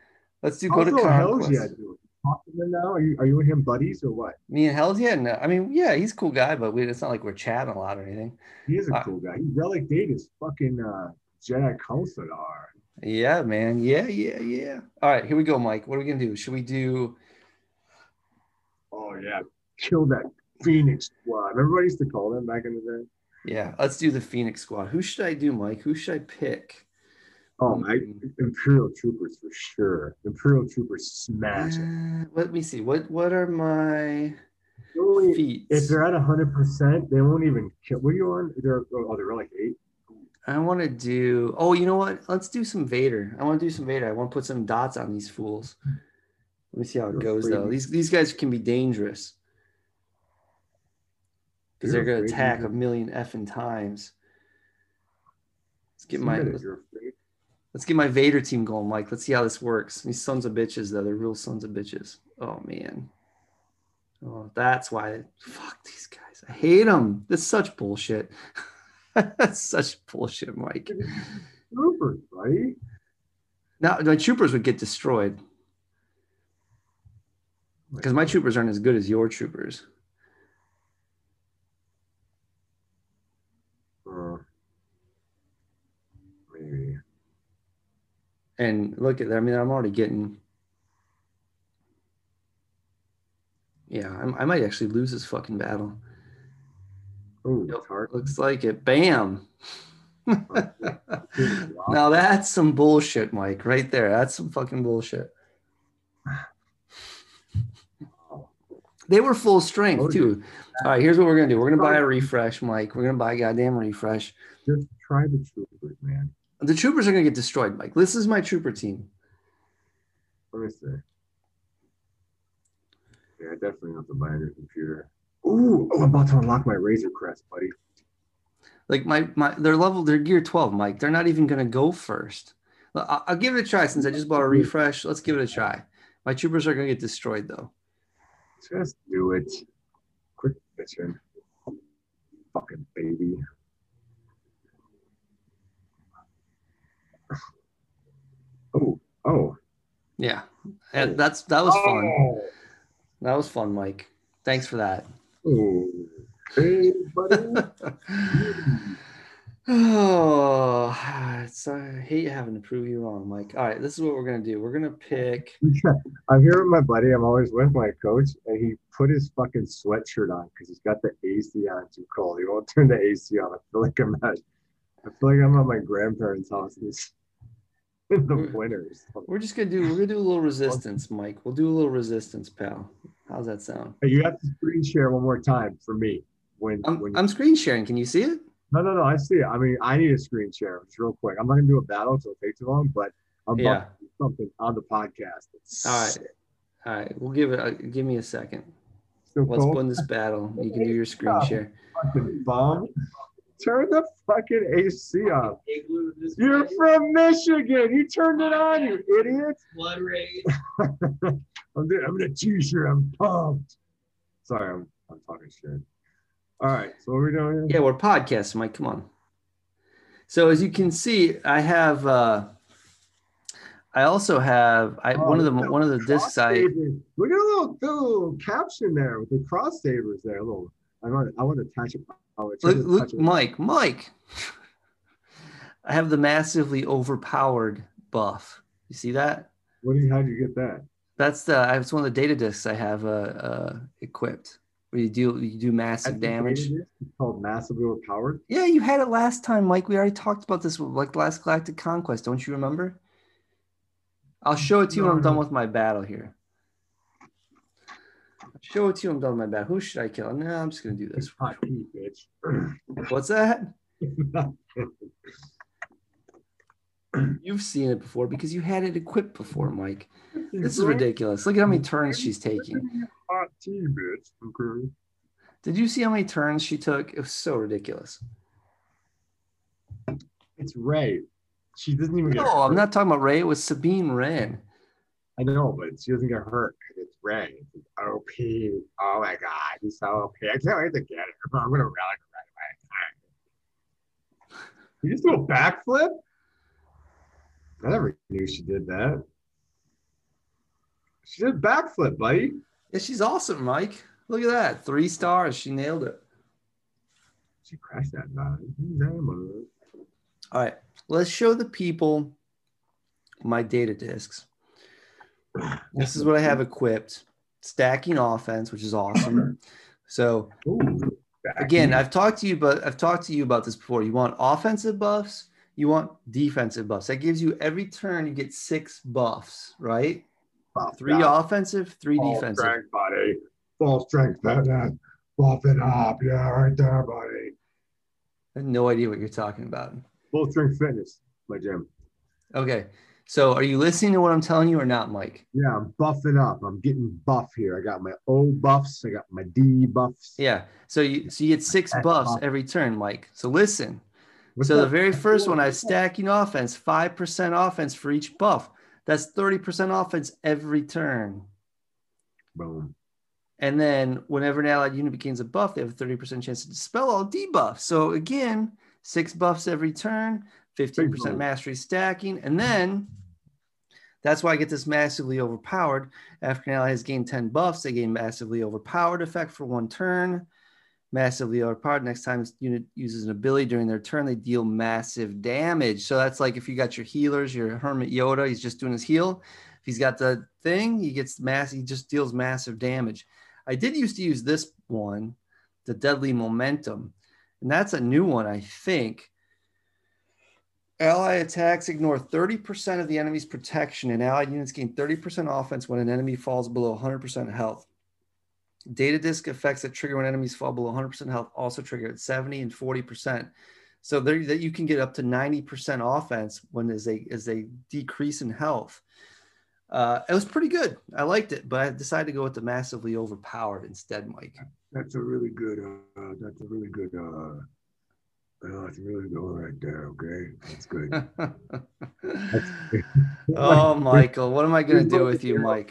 Let's do go to Also, hell's conquest. yeah, dude. Talk to him now. Are you are you and him buddies or what? Me and Hells, yeah. No, I mean, yeah, he's a cool guy, but we, it's not like we're chatting a lot or anything. He is a Uh, cool guy. He relic date is fucking uh Jedi Counselor. Yeah, man. Yeah, yeah, yeah. All right, here we go, Mike. What are we gonna do? Should we do? Oh yeah. Kill that Phoenix squad. Remember what I used to call them back in the day? Yeah, let's do the Phoenix Squad. Who should I do, Mike? Who should I pick? Oh my Imperial Troopers for sure. Imperial Troopers smash it. Uh, let me see. What What are my They're only- feats? If they're at hundred percent, they won't even kill. What are you on? They're oh, they're like eight. I want to do. Oh, you know what? Let's do some Vader. I want to do some Vader. I want to put some dots on these fools. Let me see how it You're goes, afraid though. These these guys can be dangerous because they're gonna attack a million effing times. Let's get my let's, let's get my Vader team going, Mike. Let's see how this works. These sons of bitches, though, they're real sons of bitches. Oh man. Oh, that's why. Fuck these guys. I hate them. That's such bullshit. that's such bullshit, Mike. Troopers, right? Now my troopers would get destroyed because my troopers aren't as good as your troopers. Uh, maybe. And look at that. I mean, I'm already getting. Yeah, I'm, I might actually lose this fucking battle. Oh, Yep, Looks like it. Bam. Now that's some bullshit, Mike. Right there. That's some fucking bullshit. They were full strength Oh, too. All right, here's what we're gonna do. We're gonna buy a refresh, Mike. We're gonna buy a goddamn refresh. Just try the troopers, man. The troopers are gonna get destroyed, Mike. This is my trooper team. Let me see. Yeah, I definitely have to buy a new computer. Ooh, oh, I'm about to unlock my Razor Crest, buddy. Like my my they're level they're gear 12, Mike. They're not even gonna go first. I'll, I'll give it a try since I just bought a refresh. Let's give it a try. My troopers are gonna get destroyed though. Just do it. Quick bitching. Fucking baby. Oh, oh. Yeah. And oh. that's that was fun. Oh, That was fun, Mike. Thanks for that. oh. Hey, buddy. Oh, it's, I hate having to prove you wrong, Mike. All right, this is what we're gonna do. We're gonna pick. I'm here with my buddy. I'm always with my coach, and he put his fucking sweatshirt on because he's got the AC on too cold. He won't turn the AC on. I feel like I'm at, I feel like I'm at my grandparents' house this- in the We're- winters. We're just gonna do. We're gonna do a little resistance, Mike. We'll do a little resistance, pal. How's that sound? You have to screen share one more time for me. When, I'm, when I'm screen sharing. Can you see it? No, no, no. I see it. I mean, I need a screen share. It's real quick. I'm not gonna do a battle, so it'll take too long. But I'm about to do something on the podcast. It's All right. All right. We'll give it. Uh, give me a second. still Let's cold. win this battle. You can do your screen share. fucking bum. Turn the fucking AC off. You're from Michigan. You turned it on, you idiot. Blood rage. I'm, doing, I'm in a t-shirt. I'm pumped. Sorry, I'm, I'm talking shit. All right, so what are we doing here? Yeah, we're podcasting, Mike. Come on. So as you can see, I have. uh I also have. I Oh, one of the one of the discs I. Look at a little, little caption there with the cross sabers there. A little. I want. I want to attach it. Oh, Look, look, it. Mike, Mike. I have the massively overpowered buff. You see that? What do you? How do you get that? That's the. It's one of the data discs I have uh, uh, equipped. Where you do you do massive That's damage. It's called massively overpowered. Yeah, you had it last time, Mike. We already talked about this with like last Galactic Conquest. Don't you remember? I'll show it to you when I'm done with my battle here. I'll show it to you when I'm done with my battle. Who should I kill? No, I'm just gonna do this. Hot tea, bitch. What's that? You've seen it before because you had it equipped before, Mike. This is ridiculous. Look at how many turns she's taking. Hot tea, bitch. Okay. Did you see how many turns she took? It was so ridiculous. It's Rey. She doesn't even get. No. I'm not talking about Rey. It was Sabine Wren. I know, but she doesn't get hurt. It's Rey. It's OP. Oh my god, he's so OP. I can't wait to get her. I'm gonna rally her right away. You just do a backflip? I never knew she did that. She did a backflip, buddy. Yeah, she's awesome, Mike. Look at that. Three stars. She nailed it. She crashed that nine. All right. Let's show the people my data discs. This is what I have equipped. Stacking offense, which is awesome. So again, I've talked to you, but I've talked to you about this before. You want offensive buffs, you want defensive buffs. That gives you every turn you get six buffs, right? Three offensive, three Full defensive. strength, buddy. Full strength, fitness. Buff it up. Yeah, right there, buddy. I have no idea what you're talking about. Full strength fitness, my gym. Okay. So are you listening to what I'm telling you or not, Mike? Yeah, I'm buffing up. I'm getting buff here. I got my O buffs. I got my D buffs. Yeah. So you so you get six buffs every turn, Mike. So listen. What's so the very first one, I have stacking offense, five percent offense for each buff. That's thirty percent offense every turn. Boom. And then whenever an allied unit gains a buff, they have a thirty percent chance to dispel all debuffs. So again, six buffs every turn, fifteen percent mastery stacking, and then that's why I get this massively overpowered. After an ally has gained ten buffs, they gain massively overpowered effect for one turn. Massively overpowered. Next time this unit uses an ability during their turn, they deal massive damage. So that's like if you got your healers, your Hermit Yoda, he's just doing his heal. If he's got the thing, he gets mass. He just deals massive damage. I did used to use this one, the Deadly Momentum, and that's a new one, I think. Ally attacks ignore 30% of the enemy's protection, and allied units gain 30% offense when an enemy falls below 100% health. Data disc effects that trigger when enemies fall below 100% health also trigger at 70 and 40%. So there that you can get up to 90% offense when as they as they decrease in health. Uh, it was pretty good. I liked it, but I decided to go with the massively overpowered instead, Mike. That's a really good. Uh, that's a really good. Uh, uh, that's really good one right there. Okay, that's good. oh, Michael, what am I going to do with you, Mike?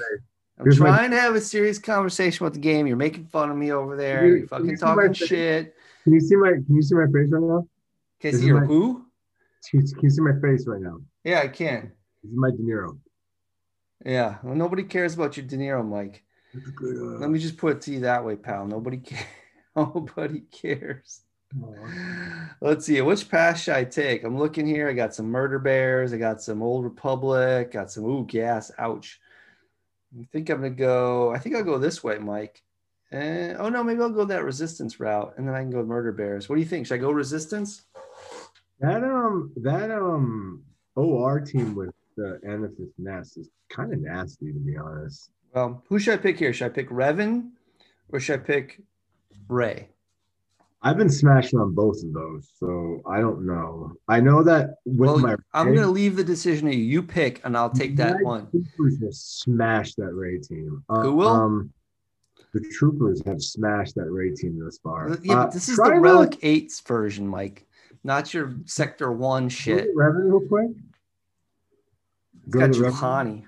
I'm Here's my- trying to have a serious conversation with the game. You're making fun of me over there. You- You're can you fucking talking shit. Can you see my? Can you see my face right now? Okay, This see your my- who? Can you, see my face right now? Yeah, I can. This is my De Niro. Yeah, well, nobody cares about your De Niro, Mike. Good. Uh, Let me just put it to you that way, pal. Nobody cares. Nobody cares. Let's see. Which path should I take? I'm looking here. I got some Murder Bears. I got some Old Republic. Got some Ooh Gas. Ouch. I think I'm gonna go. I think I'll go this way, Mike. Eh, oh no, maybe I'll go that Resistance route, and then I can go Murder Bears. What do you think? Should I go Resistance? That um that um OR team with the Amethyst Nest is kind of nasty to be honest. Well, who should I pick here? Should I pick Revan, or should I pick Rey? I've been smashing on both of those, so I don't know. I know that with Well, my I'm gonna leave the decision to you. You pick, and I'll take that one. Troopers have smashed that Rey team. Uh, Who will? Um, the Troopers have smashed that Rey team this far. Yeah, Uh, but this is the to- Relic 8's version, Mike, not your Sector 1 go shit. to Revan real quick. Go got to. Juhani.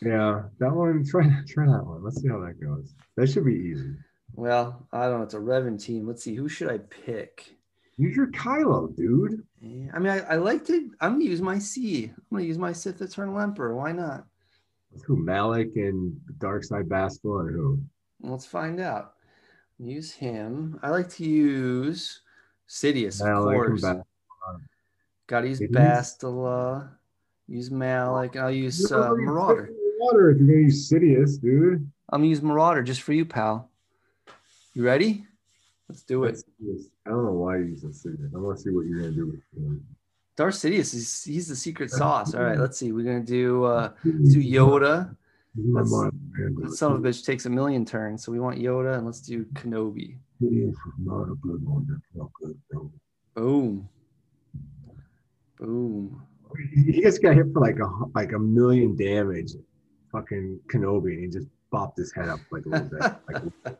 Yeah, that one. Try try that one. Let's see how that goes. That should be easy. Well, I don't know. It's a Revan team. Let's see. Who should I pick? Use your Kylo, dude. Eh, I mean, I, I like to. I'm gonna use my C. I'm gonna use my Sith Eternal Emperor. Why not? Who Malak and Dark Side Bastila or who? Let's find out. Use him. I like to use Sidious, of Malak course. Got to use Sidious? Bastila. Use Malak. I'll use uh, Marauder. Water if you're gonna use Sidious, dude. I'm gonna use Marauder just for you, pal. You ready? Let's do it. I don't know why you're using Sidious. I want to see what you're gonna do with him. Darth Sidious is he's the secret sauce. All right, let's see. We're gonna do uh let's do Yoda. He's my Let's- mind, man. That son of a bitch takes a million turns, so we want Yoda and let's do Kenobi. Sidious not a good one. That's not good. No. Boom. Boom. He just got hit for like a like a million damage. Fucking Kenobi, and he just bopped his head up like a little bit. Like,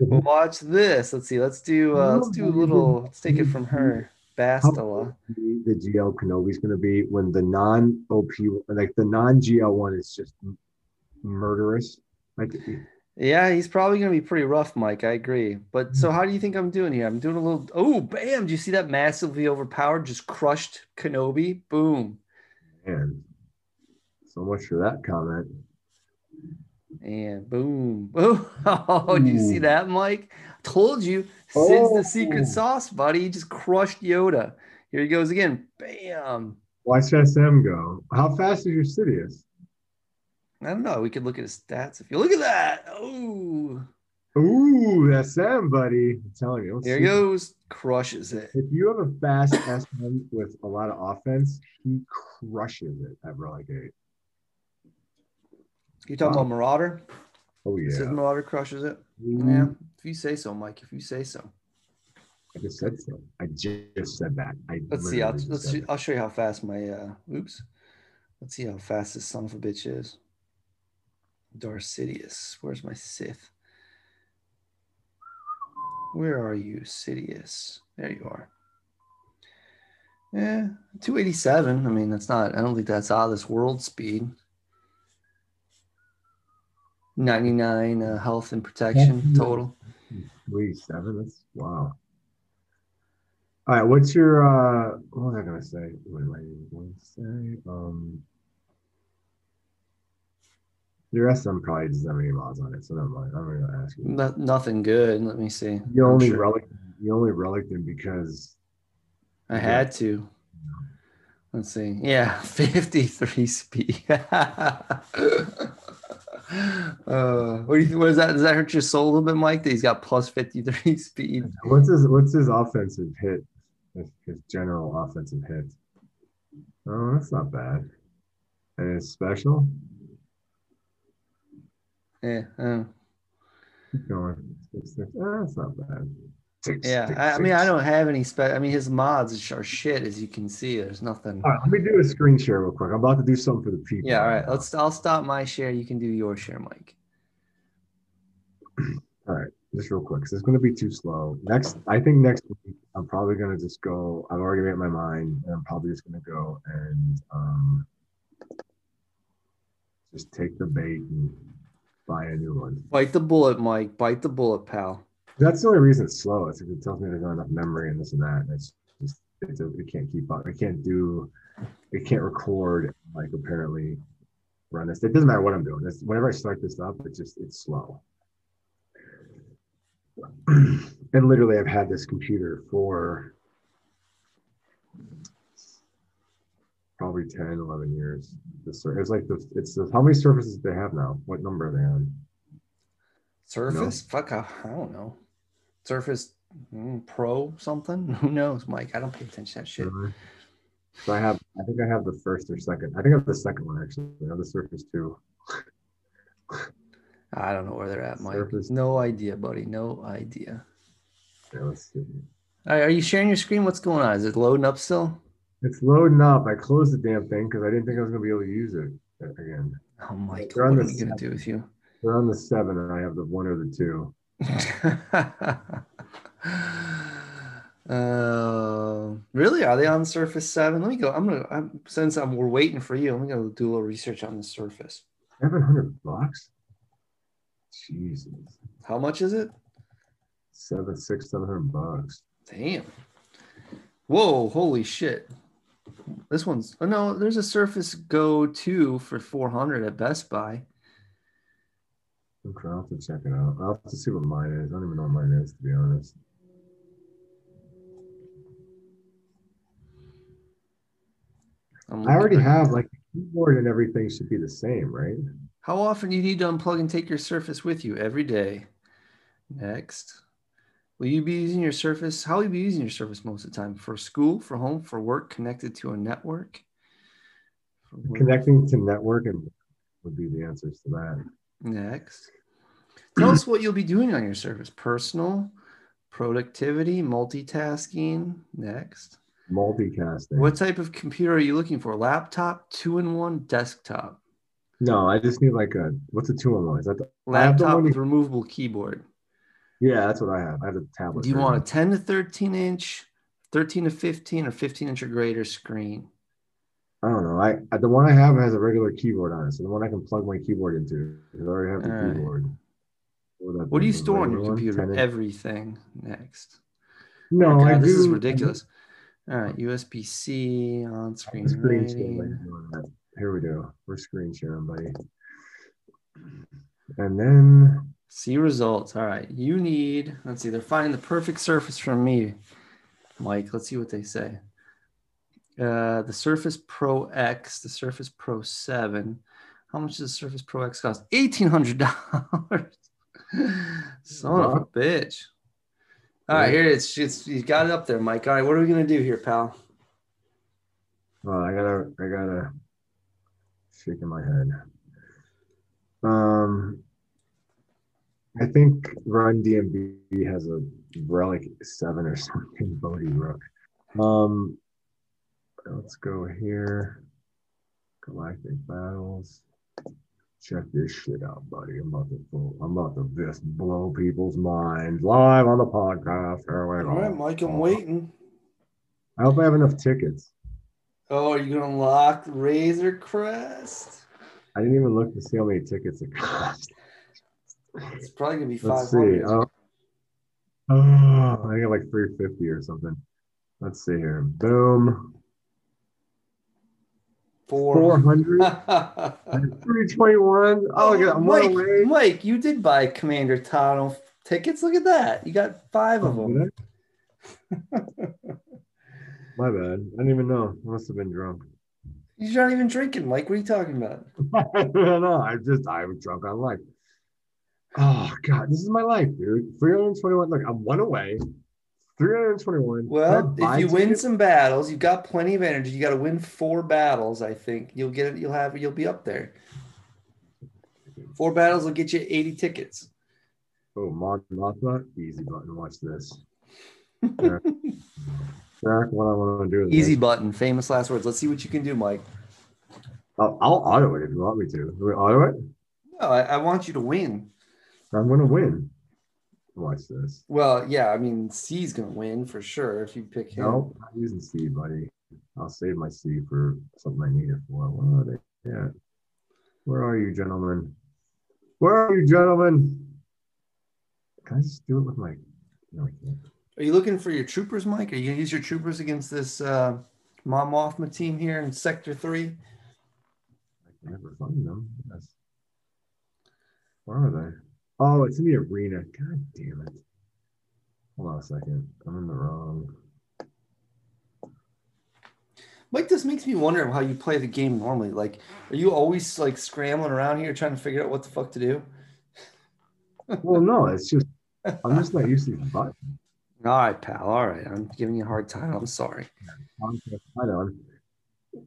Watch this. Let's see. Let's do uh let's do a little let's take it from her. Bastila. The GL Kenobi is going to be when the non OP, like the non GL one, is just murderous. Like, Yeah, he's probably going to be pretty rough, Mike. I agree. But so, how do you think I'm doing here? I'm doing a little. Oh, bam! Do you see that massively overpowered, just crushed Kenobi? Boom. man, so much for that comment. And boom. boom. Oh, do you see that, Mike? Told you. Sid's the secret Oh. sauce, buddy. He just crushed Yoda. Here he goes again. Bam. Watch SM go. How fast is your Sidious? I don't know. We could look at his stats. If you look at that. Oh, Ooh, SM, buddy. I'm telling you. there he goes. Crushes it. If you have a fast SM with a lot of offense, he crushes it at Relic Eight. You talking Wow. about Marauder? Oh yeah. Says Marauder crushes it. Ooh, Yeah. If you say so, Mike. If you say so. I just said so. I just said that. I Let's see. I'll let's see. I'll show you how fast my uh oops. Let's see how fast this son of a bitch is. Darth Sidious. Where's my Sith? Where are you, Sidious? There you are. Yeah, 287. I mean, that's not, I don't think that's out of this world speed. 99 uh, health and protection Yeah. total. Three seven. That's wow. All right. What's your uh what was I gonna say? What am I going to say? Um your SM probably doesn't have any mods on it, so never mind. I'm gonna ask you. No, nothing good. Let me see. You I'm only sure. relic you only relic them because I Yeah. had to. Let's see. Yeah, 53 speed. uh, what do you what is that? Does that hurt your soul a little bit, Mike? That he's got plus 53 speed. what's his what's his offensive hit? His, his general offensive hit. Oh, that's not bad. And his special? Yeah. uh, Keep going. Six, six. Ah, that's not bad. Six, yeah. six, I, I mean, I don't have any spec. I mean his mods are shit, as you can see. There's nothing. All right, let me do a screen share real quick. I'm about to do something for the people. Yeah, all right. Let's I'll stop my share. You can do your share, Mike. All right, just real quick. 'cause it's going to be too slow. Next, I think next week I'm probably going to just go. I've already made my mind, and I'm probably just going to go and um, just take the bait and buy a new one. Bite the bullet, Mike. Bite the bullet, pal. That's the only reason it's slow. It's it tells me there's not enough memory and this and that. And it's just it's a, it can't keep up. It can't do. It can't record like apparently run this. It doesn't matter what I'm doing. It's, whenever I start this up, it's just it's slow. and literally, I've had this computer for probably 10, 11 years. This it's like the it's the, how many surfaces do they have now? What number are they on? Surface? Fuck, I, I don't know. Surface mm, Pro something? Who knows, Mike? I don't pay attention to that shit. Really? So I have, I think I have the first or second. I think I have the second one actually. I have the Surface Two. I don't know where they're at, Mike. Surface. No idea, buddy. No idea. Yeah, let's see. All right, are you sharing your screen? What's going on? Is it loading up still? It's loading up. I closed the damn thing because I didn't think I was gonna be able to use it again. Oh, Mike, They're what are we gonna do with you? They're on the seven, and I have the one or the two. Uh, really? Are they on Surface Seven? Let me go. I'm gonna. I'm, since I'm, we're waiting for you, I'm gonna do a little research on the Surface. Seven hundred bucks. Jesus, How much is it? seven, six, seven hundred bucks. Damn. Whoa, holy shit. This one's oh no, there's a Surface Go 2 for 400 at Best Buy. Okay, I'll have to check it out. I'll have to see what mine is. I don't even know what mine is to be honest. I already have like keyboard and everything should be the same, right? How often do you need to unplug and take your Surface with you? Every day. Next. Will you be using your Surface? How will you be using your Surface most of the time? For school, for home, for work, connected to a network? Connecting to network and would be the answers to that. Next. Tell us what you'll be doing on your Surface. Personal, productivity, multitasking. Next. Multicasting. What type of computer are you looking for? Laptop, two in one, desktop. No, I just need like a what's a two in one? Is that the, I have the Laptop with removable keyboard. yeah, that's what I have. I have the tablet. Do you version. want a 10 to 13 inch, 13 to 15 or 15 inch or greater screen. I don't know. I the one I have has a regular keyboard on it, so the one I can plug my keyboard into. I already have the All right. keyboard. What do you store on your one? computer? 10? Everything. Next. No, Oh I God, this is ridiculous. All right, USB C on screen. Screen share, writing. like, doing that. Here we go. We're screen sharing, buddy. And then See results. All right. You need, let's see, they're finding the perfect surface for me, Mike. Let's see what they say. Uh, the Surface Pro X, the Surface Pro 7. How much does the Surface Pro X cost? $1,800. Son of a bitch. All right, here it is. It's, you got it up there, Mike. All right, what are we going to do here, pal? well, I gotta I gotta shaking my head. Um I think Run DMB has a relic seven or something, Bodhi Rook. Um let's go here. Galactic battles. Check this shit out, buddy. I'm about to blow, I'm about to just blow people's minds live on the podcast. We go. Mike, I'm waiting. I hope I have enough tickets. Oh, are you going to lock Razor Crest? I didn't even look to see how many tickets it cost. It's probably going to be Let's 500. see. Oh, oh, I got like 350 or something. Let's see here. Boom. Four. 400. oh, 321. Oh, look at I'm Mike, away. Mike, you did buy Commander Tano tickets. Look at that. You got five of oh, them. My bad. I didn't even know. I must have been drunk. You're not even drinking, Mike. What are you talking about? I don't know. I just I was drunk on life. Oh God, this is my life, dude. 321. Look, I'm one away. 321. Well, if you win some battles, you've got plenty of energy. You got to win four battles. I think you'll get it. You'll have. You'll be up there. Four battles will get you 80 tickets. Oh, Mon Mothma, easy button. Watch this. Eric, what I want to do is Easy button. Famous last words. Let's see what you can do, Mike. I'll, I'll auto it if you want me to. Do we auto it? No, I, I want you to win. I'm gonna win. Watch this. Well, yeah. I mean, C's gonna win for sure if you pick him. No, I'm using C, buddy. I'll save my C for something I need it for. Where are they? Yeah. Where are you, gentlemen? Where are you, gentlemen? Can I just do it with my? No, I can't. Are you looking for your troopers, Mike? Are you gonna use your troopers against this uh, Mon Mothma team here in Sector Three? I can never find them. Yes. Where are they? Oh, it's in the arena. God damn it. Hold on a second. I'm in the wrong. Mike, this makes me wonder how you play the game normally. Like, are you always like scrambling around here trying to figure out what the fuck to do? Well, no, it's just I'm just not used to these buttons. All right, pal. All right, I'm giving you a hard time. I'm sorry. I know.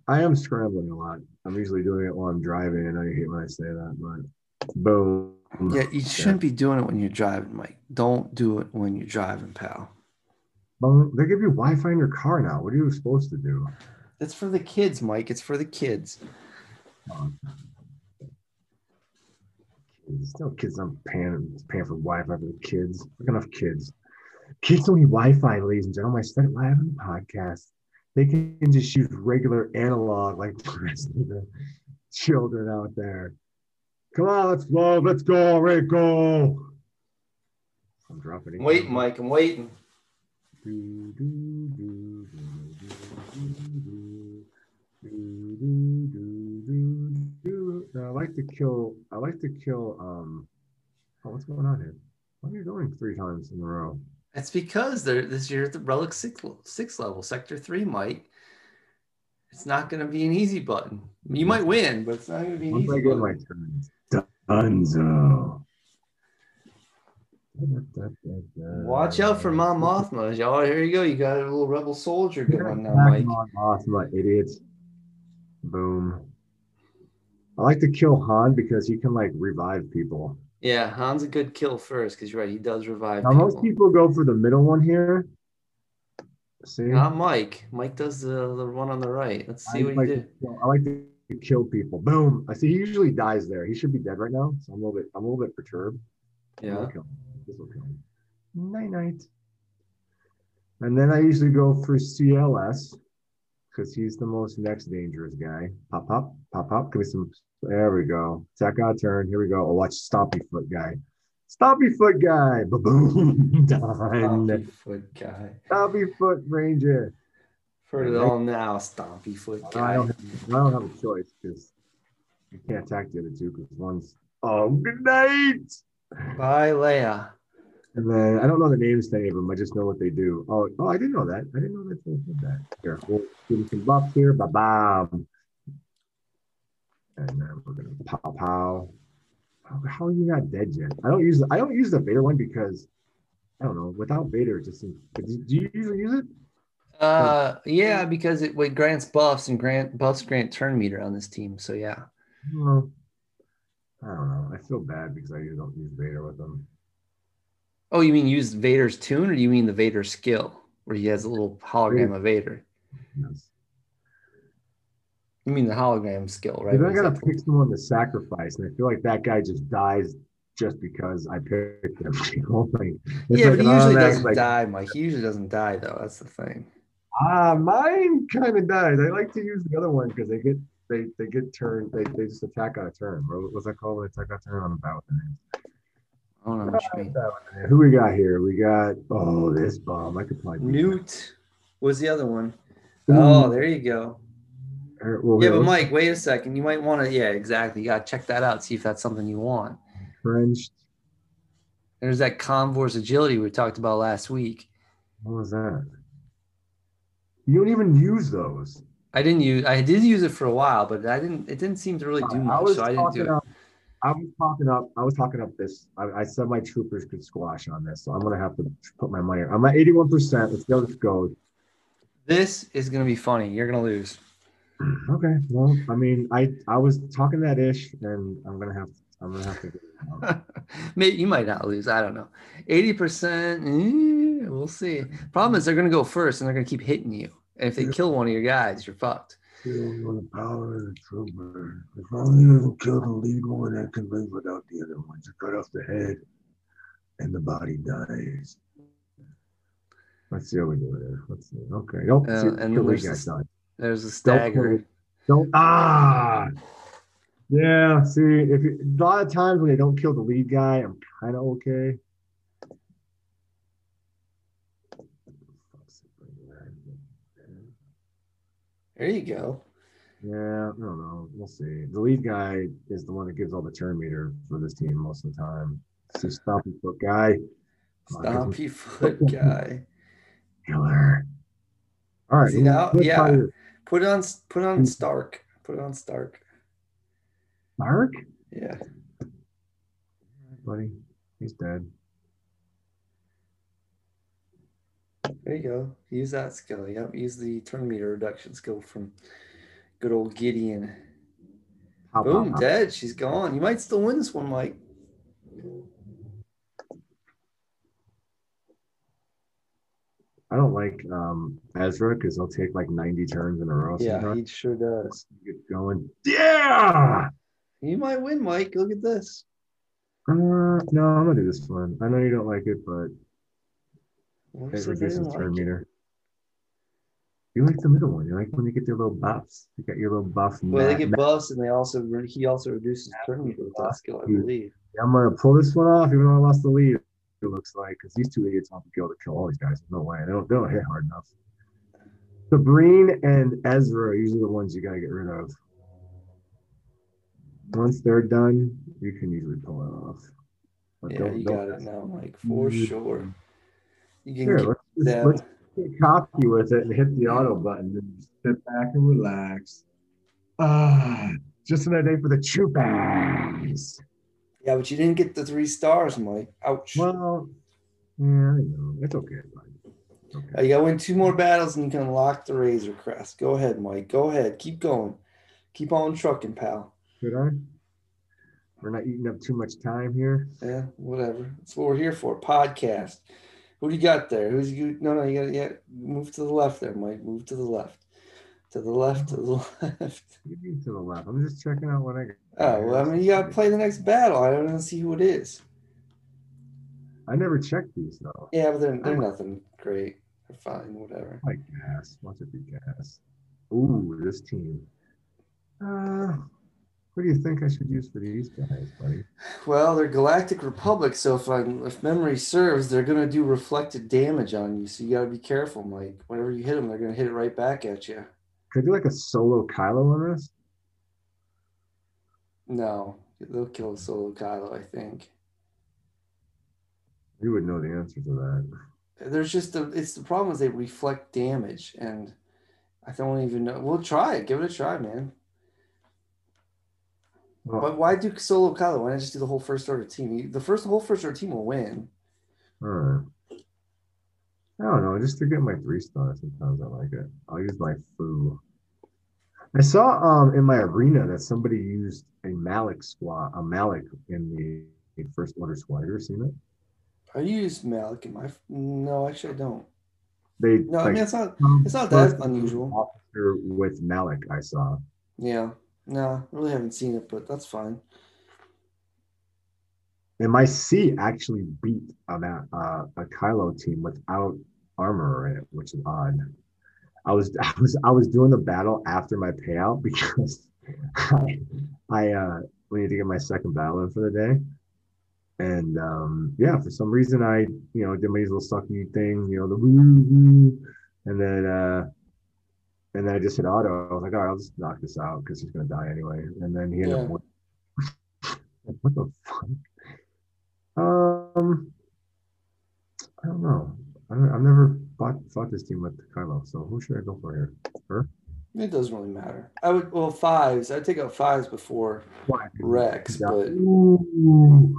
I am scrambling a lot. I'm usually doing it while I'm driving. I know you hate when I say that, but boom. Yeah, you shouldn't be doing it when you're driving, Mike. Don't do it when you're driving, pal. Boom. They give you Wi-Fi in your car now. What are you supposed to do? It's for the kids, Mike. It's for the kids. Um, still kids. I'm paying paying for Wi-Fi for the kids. Look enough kids. Kids don't need Wi-Fi, ladies and gentlemen. I said it live on the podcast. They can just use regular analog like the rest of the children out there. Come on, let's love. Let's go, Rico. I'm dropping. I'm waiting, Mike. I'm waiting. I like to kill. I like to kill. Um, oh, what's going on here? Why are you going three times in a row? It's because they're this year at the relic six, six level, sector three, Mike. It's not going to be an easy button. You might win, but it's not going to be an Once easy. Once I get button. my turns, Dunzo. Watch out for Mon Mothma. Y'all, here you go. You got a little rebel soldier going now, Mike. Mon Mothma, idiots. Boom. I like to kill Han because he can like revive people. Yeah, Han's a good kill first because you're right. He does revive Now most people. people go for the middle one here. See, Not Mike. Mike does the, the one on the right. Let's I see what like he to did. I like to kill people. Boom. I see he usually dies there. He should be dead right now. So I'm a little bit I'm a little bit perturbed. Yeah. gonna kill him. This will kill him. Night night. And then I usually go for CLS because he's the most next dangerous guy. Pop, pop, pop, pop. Give me some. There we go. Attack out turn. Here we go. Oh, watch Stompy Foot guy. Stompy Foot guy. Ba boom. Done. Stompy foot guy. Stompy Foot Ranger. Heard it all now. Stompy foot I don't, have, I don't have a choice because you can't attack the other two because one's. Oh, good night. Bye, Leia. And then I don't know the names to any of them. I just know what they do. Oh, oh, I didn't know that. I didn't know that they did that. Here, we'll give them some buffs here. Ba bam. And then we're gonna pow pow. How, how are you not dead yet? I don't use the, I don't use the Vader one because I don't know. Without Vader, it just seems. Do you usually use it? Uh, yeah, because it, it grants buffs and grant buffs grant turn meter on this team. So yeah. I don't know. I feel bad because I don't use Vader with them. Oh, you mean use Vader's toon, or do you mean the Vader skill, where he has a little hologram of Vader? Yes. You mean the hologram skill, right? Then I gotta pick someone to sacrifice, and I feel like that guy just dies just because I picked him. Like, yeah, like but he usually doesn't like, die, Mike. He usually doesn't die, though. That's the thing. Ah, mine kind of dies. I like to use the other one because they get they they get turned. They, they just attack on a turn. What was that called? When they attack on a turn on the bat with the name. I don't know what you mean. Who we got here? We got oh this bomb. I could probably beat Nute was the other one. that. Oh, there you go. Or- well, Yeah, here, but Mike, wait a second. You might want to. Yeah, exactly. You got to check that out. See if that's something you want. Trenched. There's that Convor's agility we talked about last week. What was that? You don't even use those. I didn't use. I did use it for a while, but I didn't. It didn't seem to really do much, was so I didn't do it. up. I was talking up. I was talking up this. I, I said my troopers could squash on this, so I'm gonna have to put my money. I'm at 81. percent Let's go this goes. This is gonna be funny. You're gonna lose. Okay. Well, I mean, I I was talking that ish, and I'm gonna have. I'm gonna have to. Get it out. Maybe you might not lose. I don't know. Eighty percent. We'll see. Problem is they're gonna go first, and they're gonna keep hitting you. And if they kill one of your guys, you're fucked. The power of the trooper. If only you kill the lead one, I can live without the other ones. You cut off the head, and the body dies. Let's see how we do it. Let's see. Okay. Nope. Uh, see, and there's guy this- done. There's a stagger. Don't ah. Yeah. See, if you, a lot of times when they don't kill the lead guy, I'm kind of okay. There you go. Yeah, I don't know. We'll see. The lead guy is the one that gives all the turn meter for this team most of the time. A stopping foot guy. Stompy foot guy. Killer. All right. See now? let's Yeah. Put on. Put on hmm. Stark. Put it on Stark. Mark? Yeah. Buddy. He's dead. There you go. Use that skill. Yep. Use the turn meter reduction skill from good old Gideon. Pow, Boom, pow. dead. She's gone. You might still win this one, Mike. I don't like um, Ezra because he'll take like 90 turns in a row. Yeah, sometimes. he sure does. Get going. Yeah. You might win, Mike. Look at this. Uh, no, I'm gonna do this one. I know you don't like it, but it reduces turn like meter. You like the middle one. You like when they get their little buffs. You got your little buff. Well, they get mat- buffs, and they also he also reduces turn meter with skill, I believe. I'm gonna pull this one off, even though I lost the lead. It looks like because these two idiots won't be able to kill all these guys. There's no way. They don't. They don't hit hard enough. Sabine and Ezra are usually the ones you gotta get rid of. Once they're done, you can usually pull it off. But Yeah, don't- you don't- got it now, Mike, for sure. You can Here, get let's, just, let's get cocky with it and hit the auto button and sit back and relax. Ah, just another day for the troopers. Yeah, but you didn't get the three stars, Mike. Ouch. Well, yeah, I know. It's okay. bud. It's okay. Uh, You got to win two more battles and you can unlock the Razor Crest. Go ahead, Mike. Go ahead. Keep going. Keep on trucking, pal. Should I? We're not eating up too much time here. Yeah, whatever. That's what we're here for. Podcast. Who do you got there? Who's you? No, no, you got to yeah. Move to the left there, Mike. Move to the left. To the left. To the left. You mean to the left. I'm just checking out what I got. Oh well, I mean, you got to play the next battle. I don't know. See who it is. I never checked these though. Yeah, but they're they're nothing great. Fine, whatever. Like gas. Watch it be gas. Ooh, this team. Uh, what do you think I should use for these guys, buddy? Well, they're Galactic Republic, so if I if memory serves, they're gonna do reflected damage on you. So you gotta be careful, Mike. Whenever you hit them, they're gonna hit it right back at you. Could I do like a solo Kylo on this? No, they'll kill Solo Kylo. I think. You would know the answer to that. There's just the it's the problem is they reflect damage, and I don't even know. We'll try it. Give it a try, man. Well, But why do solo Kylo? Why not just do the whole first order team? You- The first whole first order team will win. right. I don't know. Just to get my three stars, sometimes I like it. I'll use my foo. I saw um in my arena that somebody used a Malak squad, a Malak in the, first order squad. You ever seen it? I use Malak in my no, actually I don't. They No, I mean it's not it's not that unusual. Officer with Malak, I saw. Yeah. No, I really haven't seen it, but that's fine. And my C actually beat a, uh, a Kylo team without armor in it, which is odd. I was I was I was doing the battle after my payout because I I uh needed to get my second battle in for the day. And um yeah, for some reason I, you know, did my little sucky thing, you know, the woo woo, and then uh and then I just hit auto. I was like, all right, I'll just knock this out because he's gonna die anyway. And then he ended Yeah. up what the fuck? Um, I don't know. I I've never fought, fought this team with Kylo, so who should I go for here? Her? It doesn't really matter. I would well fives. I'd take out fives before Why? Rex, Yeah. but Ooh.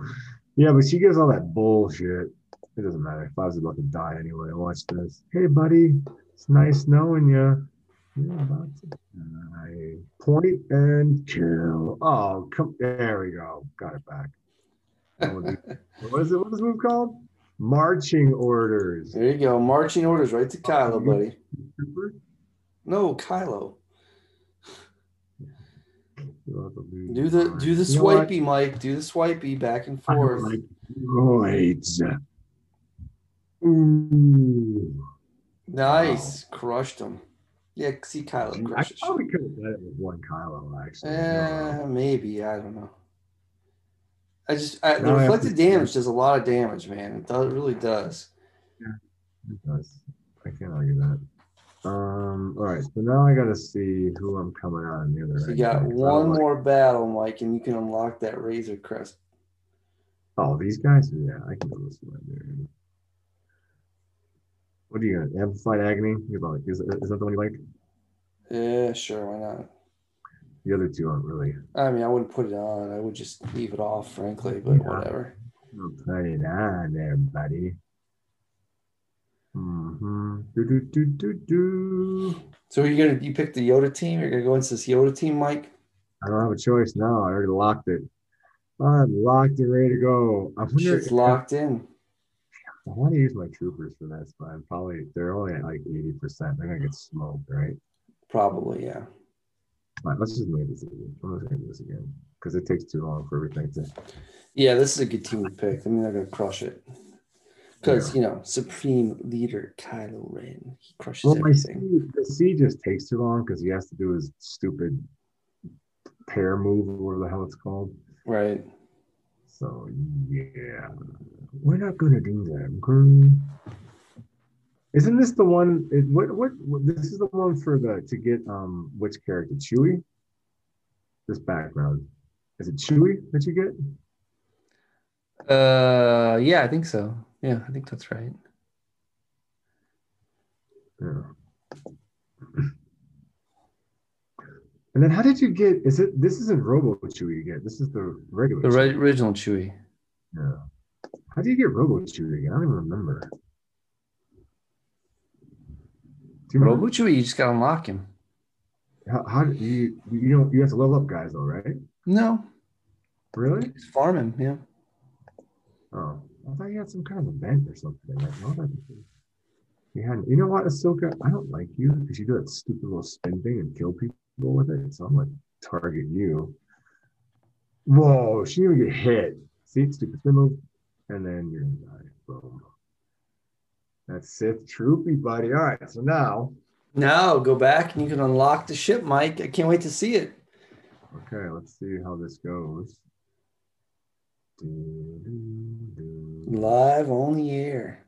Yeah, but she gives all that bullshit. It doesn't matter. If I was about to die anyway, watch this. Hey, buddy, it's nice knowing you. To Point and kill. Oh, come. There we go. Got it back. That would be- what is it? What is this move called? Marching orders. there you go. Marching orders right to Kylo, buddy. No, Kylo. You'll have to lose Do the do the You know what? swipey, Mike. Do the swipey back and I forth. like droids. Ooh. Nice. Crushed him. Yeah, see Kylo I crushes. probably could have done it with one Kylo, actually. Eh, maybe. I don't know. I just I, the I reflected damage does a lot of damage, man. It does, it really does. Yeah, It does. I can't argue that. Um, all right, so now I gotta see who I'm coming on the other So you got one like- more battle, Mike, and you can unlock that Razor Crest. Oh, these guys? Yeah, I can do this one, dude. What are you gonna amplified agony? You like is, is that the one you like? Yeah, sure, why not? The other two aren't really. I mean, I wouldn't put it on. I would just leave it off, frankly, but Yeah. whatever. I'll put it on there, buddy. Mm-hmm. Do do do do do. So are you gonna you pick the Yoda team? You're gonna go into this Yoda team, Mike? I don't have a choice now. I already locked it. I'm locked and ready to go. I wonder Shit's if- locked in. I want to use my troopers for this, but I'm probably they're only at like 80%. They're gonna get smoked, right? Probably, yeah. All right, let's just make this again. I'm just gonna do this again. Because it takes too long for everything to Yeah, this is a good team to pick. I mean, they're gonna crush it. Because you know, Supreme Leader Kylo Ren, he crushes Well, my C, everything. the C just takes too long because he has to do his stupid pair move or whatever the hell it's called. Right. So yeah, we're not gonna do that. Isn't this the one? It, what, what what this is the one for the to get um which character Chewie. This background is it Chewie that you get? Uh, yeah, I think so. Yeah, I think that's right. Yeah. And then how did you get? Is it this isn't Robo Chewie you get? This is the regular. The ri- original Chewie. Yeah. How do you get Robo Chewie again? I don't even remember. Do you? Robo Chewie, you just gotta unlock him. How, how do you you don't you have to level up guys though, right? No, Really? just farm him. Yeah. Oh, I thought you had some kind of event or something. Like, no, that- you had, you know what, Ahsoka? I don't like you because you do that stupid little spin thing and kill people with it. So I'm gonna target you. Whoa, she didn't even get hit. See, stupid spin move, and then you're gonna die. Boom. That's Sith Troopy, buddy. All right, so now. Now go back and you can unlock the ship, Mike. I can't wait to see it. Okay, let's see how this goes. Live on the air.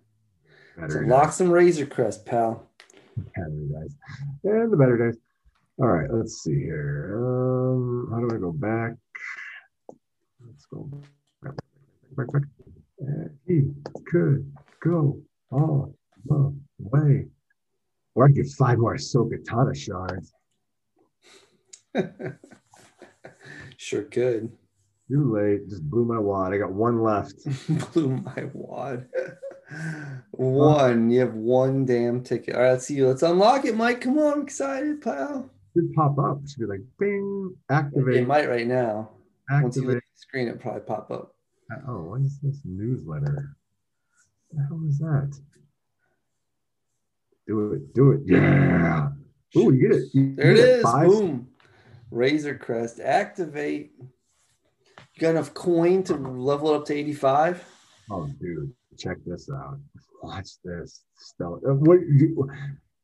Let's unlock some Razor Crest, pal. Better days. And the better days. All right, let's see here. Um, how do I go back? Let's go back, back, back. And he could go all the way. Or I get five more Ahsoka Tano shards. sure could. Too late. Just blew my wad. I got one left. blew my wad. one. You have one damn ticket. All right, let's see. Let's unlock it, Mike. Come on, I'm excited, pal. It pop up. It should be like bing, activate. It might right now. Activate. Once you look at the screen, it probably pop up. Oh, what is this newsletter? What the hell is that? Do it, do it. Yeah. Oh, you get it. You there get it is. Five. Boom. Razor Crest. Activate. You got enough coin to level it up to 85? Oh, dude, check this out. Watch this. Stella. uh, What you,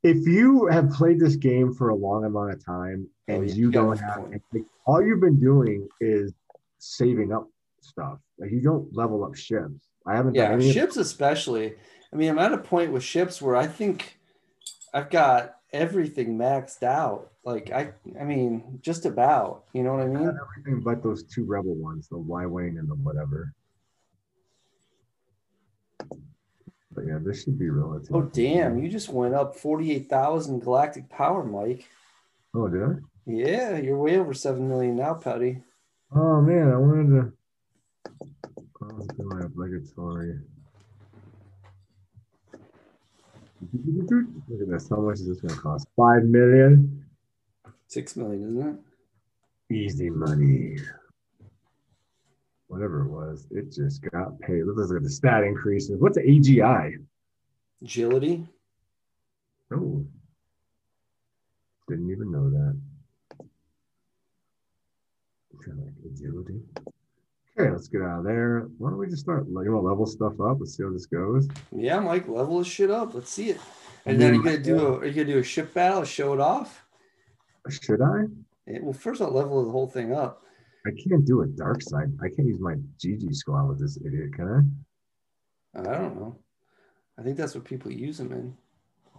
if you have played this game for a long amount of time and Oh, yeah, you you don't have all you've been doing is saving up stuff. Like you don't level up ships. I haven't Yeah, of- ships especially. I mean, I'm at a point with ships where I think I've got everything maxed out. Like I I mean, just about. You know what I mean? everything but those two rebel ones, the Y Wing and the whatever. But yeah, this should be relative. Oh damn, you just went up 48,000 galactic power, Mike. Oh, did I? Yeah, you're way over 7 million now, Putty. Oh man, I wanted to. Oh, in my obligatory. Look at this. How much is this going to cost? Five million. 6 million, isn't it? Easy money. Whatever it was, it just got paid. Let's look at the stat increases. What's the AGI? Agility. Oh, didn't even know that. Kind of like agility. Okay, let's get out of there. Why don't we just start? Like, you want to level stuff up? Let's see how this goes. Yeah, Mike, level this shit up. Let's see it. And then are you gonna do a are you gonna do a ship battle, show it off? Should I? Eh, Well, first I'll level the whole thing up. I can't do a dark side. I can't use my GG squad with this idiot, can I I don't know. I think that's what people use them in.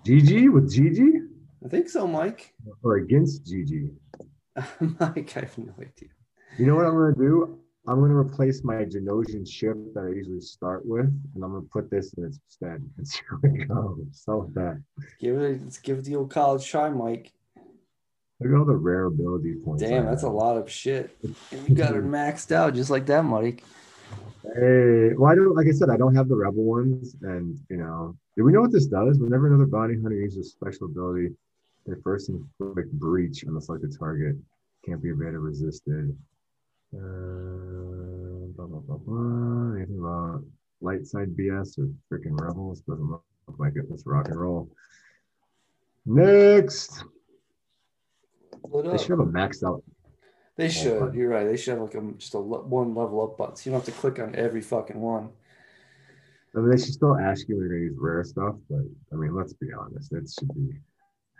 GG with GG I think so, Mike. or against GG? Mike, I have no idea. You know what I'm gonna do? I'm gonna replace my Geonosian ship that I usually start with, and I'm gonna put this in its stead. And how it goes. So that. Give it let's give the old college try, Mike. Look at all the rare ability points. Damn, that's a lot of shit. And you got it maxed out just like that, Mike. Hey, well, I don't like I said, I don't have the rebel ones, and you know, do we know what this does? Whenever another bounty hunter uses special ability, their first inflict breach on the selected target can't be evaded or resisted. Uh, blah blah. Anything about uh, light side BS or freaking rebels? Doesn't look like it. Let's rock and roll. Next, they should have a maxed out. They should. fun. You're right. They should have like a, just a one level up button. So you don't have to click on every fucking one. I mean, they should still ask you when you're gonna use rare stuff, but I mean, let's be honest, it should be.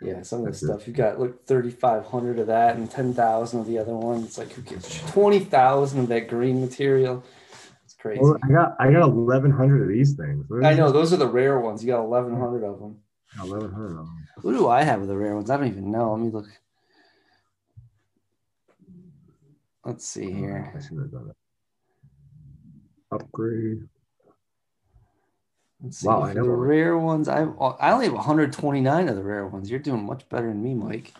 Yeah, some of the stuff you got like thirty five hundred of that and ten thousand of the other one. It's like who gives twenty thousand of that green material? It's crazy. Well, I got I got eleven hundred of these things. I know those are the rare ones. You got eleven hundred of them. Eleven hundred of them. What do I have of the rare ones? I don't even know. Let me look. Let's see here. should have done it. Upgrade. Let's see. Wow, I For the rare ones, I I only have 129 of the rare ones. You're doing much better than me, Mike.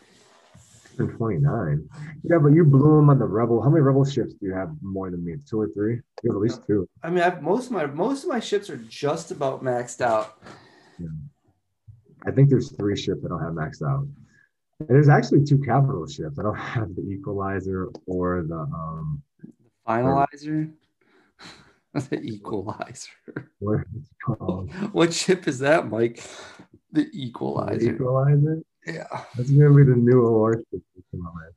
Twenty nine. Yeah, but you blew them on the rebel. How many rebel ships do you have more than me? Two or three? You have at least two. I mean, I've, most of my most of my ships are just about maxed out. Yeah. I think there's three ships I don't have maxed out. And there's actually two capital ships. I don't have the equalizer or the um Finalizer, the equalizer. what is it called? What ship is that, Mike? The The equalizer. equalizer. Yeah, That's gonna be the new award system. on it.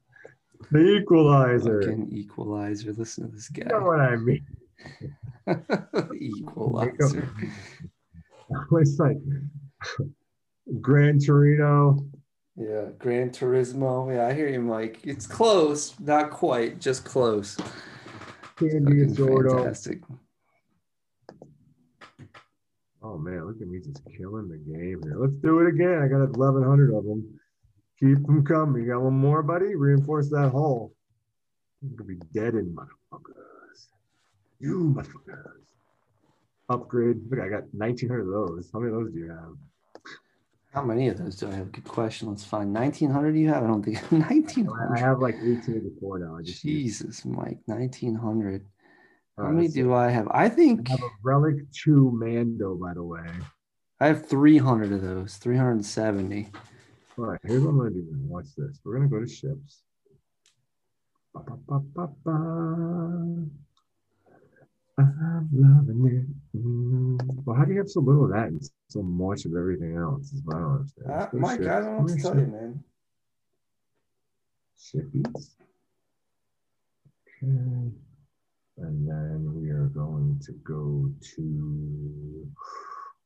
The equalizer. fucking equalizer. Listen to this You know what I mean? equalizer. it's like Gran Torino. Yeah, Gran Turismo. Yeah, I hear you, Mike. It's close, not quite, just close. Candy Sordo. fantastic. Oh man, look at me just killing the game here. Let's do it again. I got 1,100 of them. Keep them coming. You got one more, buddy? Reinforce that hole. You're gonna be dead in motherfuckers. You motherfuckers. Upgrade. Look, I got 1,900 of those. How many of those do you have? How many of those do I have? Good question. Let's find. 1900 do you have? I don't think. 1900. I 1900. have like 1884 now. I just Jesus, Mike. 1900. How many do I have? I think. I have a Relic 2 Mando, by the way. I have 300 of those. 370. All right, here's what I'm gonna do now. Watch this. We're gonna go to ships. Ba, ba, ba. I'm loving it. Mm. Well, how do you have so little of that and so much of everything else? Is what I don't understand. Uh, to Mike, I ships. don't know what to tell you, man. Shippies. Okay. And then we are going to go to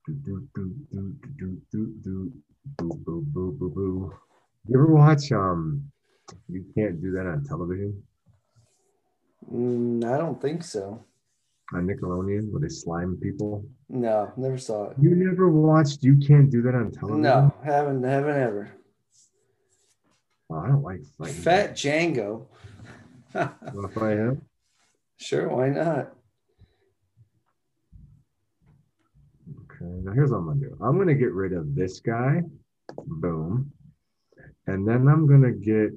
do do do do do do do boo boo boo boo boo. You ever watch um you can't do that on television Mm, I don't think so. on Nickelodeon where they slime people? No, never saw it. You never watched You Can't Do That on Television? No, haven't, haven't ever. Oh, I don't like fighting. Fat Django. Wanna fight him? Sure, why not? Okay, now here's what I'm gonna do. I'm gonna get rid of this guy. Boom. And then I'm gonna get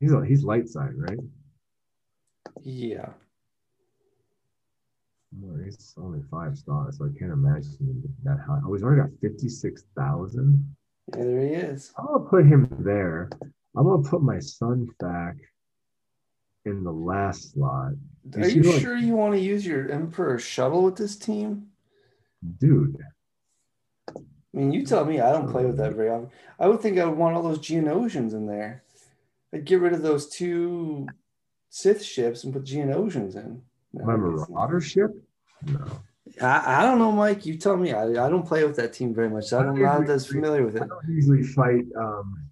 he's a, he's light side, right? Yeah. Well, he's only five stars, so I can't imagine him that high. Oh, he's already got 56,000. Yeah, there he is. I'm gonna put him there. I'm gonna put my Sun Fac in the last slot. Are you what- sure you want to use your Emperor shuttle with this team? Dude, I mean, you tell me. I don't play with that very often. I would think I would want all those Geonosians in there. I'd get rid of those two Sith ships and put Geonosians in. My. Marauder ship? No. I, I don't know, Mike. You tell me. I, I don't play with that team very much. So I'm not as familiar with it. I don't usually fight. Um,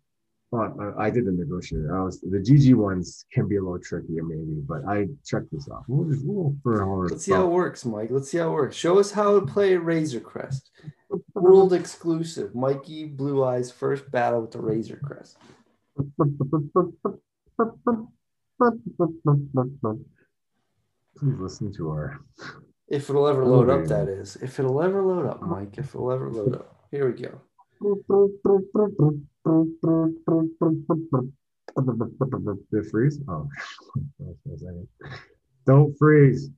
well, I uh, I did the negotiator. I was the GG ones can be a little trickier, maybe, but I checked this off. We'll just for our Let's see how it works, Mike. Let's see how it works. Show us how to play Razor Crest. World exclusive. Mikey Blue Eyes first battle with the Razor Crest. Please listen to our. If it'll ever load up, that is. If it'll ever load up, uh-huh. Mike. If it'll ever load up. Here we go. Did freeze? Oh, for a second. don't freeze.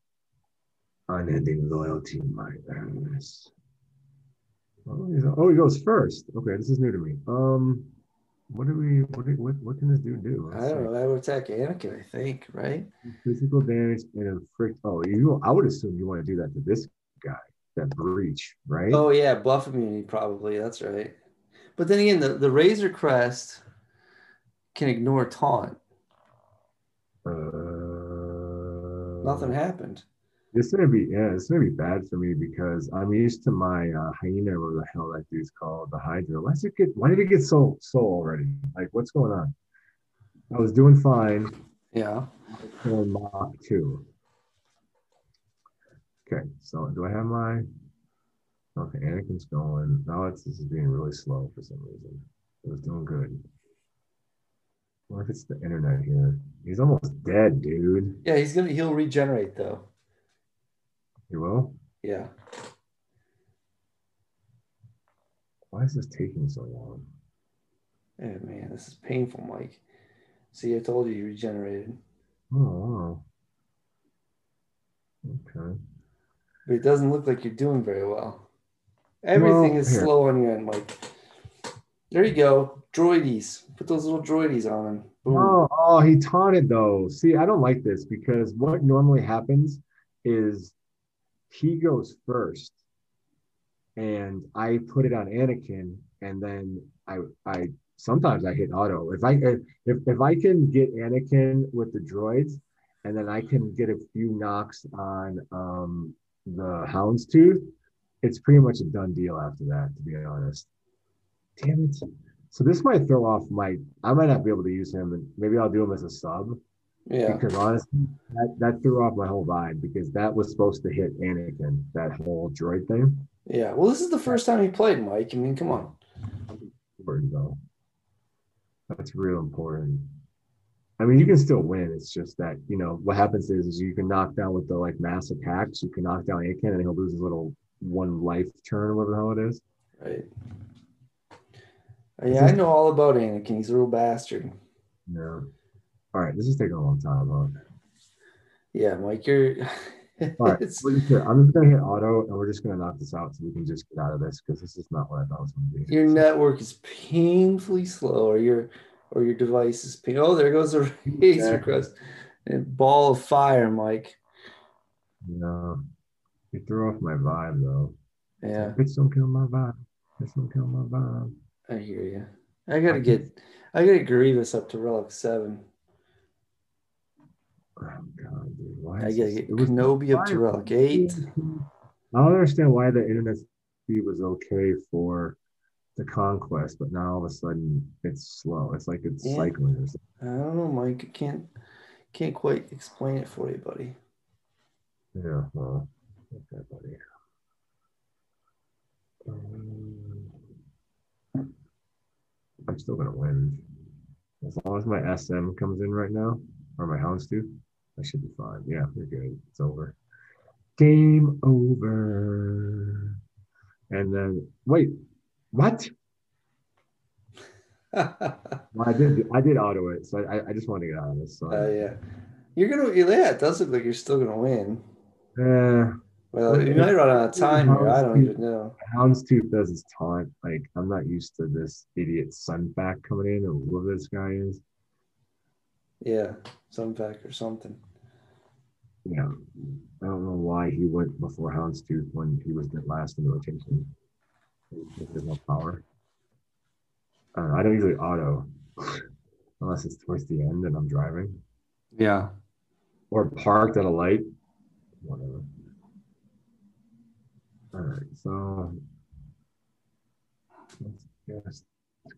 Unending loyalty, my ass. Oh, he goes first. Okay, this is new to me. Um, what do we? What do, what, what can this dude do? I don't know. That would attack Anakin, I think, right? Physical damage and inflict. Oh, you. I would assume you want to do that to this guy, that breach, right? Oh yeah, buff immunity probably. That's right. But then again, the, the Razor Crest can ignore taunt. Uh, Nothing happened. It's gonna be yeah, it's gonna be bad for me because I'm used to my uh, hyena or the hell that dude's called, the Hydra. Why does it get why did it get so so already? Like what's going on? I was doing fine Yeah. killing Mach 2. Okay, so do I have my okay, Anakin's going. Now it's this is being really slow for some reason. It was doing good. What if it's the internet here? He's almost dead, dude. Yeah, he's gonna he'll regenerate though. He will? Yeah. Why is this taking so long? Yeah, man, this is painful, Mike. See, I told you you regenerated. Oh, wow. Okay. But it doesn't look like you're doing very well. Everything Well, is here. slow on your end, Mike. There you go. Droidies. Put those little droidies on him. Boom. Oh, oh, he taunted though. See, I don't like this because what normally happens is he goes first, and I put it on Anakin, and then I I sometimes I hit auto. If I if if I can get Anakin with the droids, and then I can get a few knocks on um the Houndstooth, it's pretty much a done deal after that, to be honest. Damn it. So this might throw off my. I might not be able to use him, and maybe I'll do him as a sub. Yeah. Because honestly, that, that threw off my whole vibe because that was supposed to hit Anakin, that whole droid thing. Yeah. Well, this is the first time he played, Mike. I mean, come on. Important though. That's real important. I mean, you can still win. It's just that you know what happens is, is you can knock down with the like mass attacks. You can knock down Anakin, and he'll lose his little one life turn, or whatever the hell it is. Right. Yeah, I know all about Anakin. He's a real bastard. Yeah. All right, this is taking a long time, huh? Yeah, Mike, you're. All right, it's, we're just gonna- I'm just gonna hit auto, and we're just gonna knock this out so we can just get out of this because this is not what I thought it was gonna be. your network is painfully slow, or your or your device is pain. Oh, there goes a razor crest and ball of fire, Mike. Yeah, you threw off my vibe though. Yeah, It's don't kill my vibe. It's don't kill my vibe. I hear you. I gotta get I gotta Grievous up to relic seven. Oh god, dude. Why I gotta get Kenobi up to relic eight. I don't understand why the internet speed was okay for the conquest, but now all of a sudden it's slow. It's like it's Yeah. cycling or something. I don't know, Mike. I can't can't quite explain it for you, buddy. Yeah, well, okay, buddy. Um, I'm still gonna win. As long as my SM comes in right now, or my Houndstooth, I should be fine. Yeah, we're good. It's over. Game over. And then wait, what? uh, Well, I did. I did auto it, so I, I just wanted to get out of this. So, yeah. You're gonna yeah, it does look like you're still gonna win. uh, Well, you might run out of time here. I don't even know. Houndstooth does his taunt. Like I'm not used to this idiot Sun Fac coming in, or whoever this guy is. Yeah, fact or something. Yeah, I don't know why he went before Houndstooth when he was the last in the rotation. There's no power. Uh, I don't usually auto unless it's towards the end and I'm driving Yeah. or parked at a light. Whatever. All right, so let's just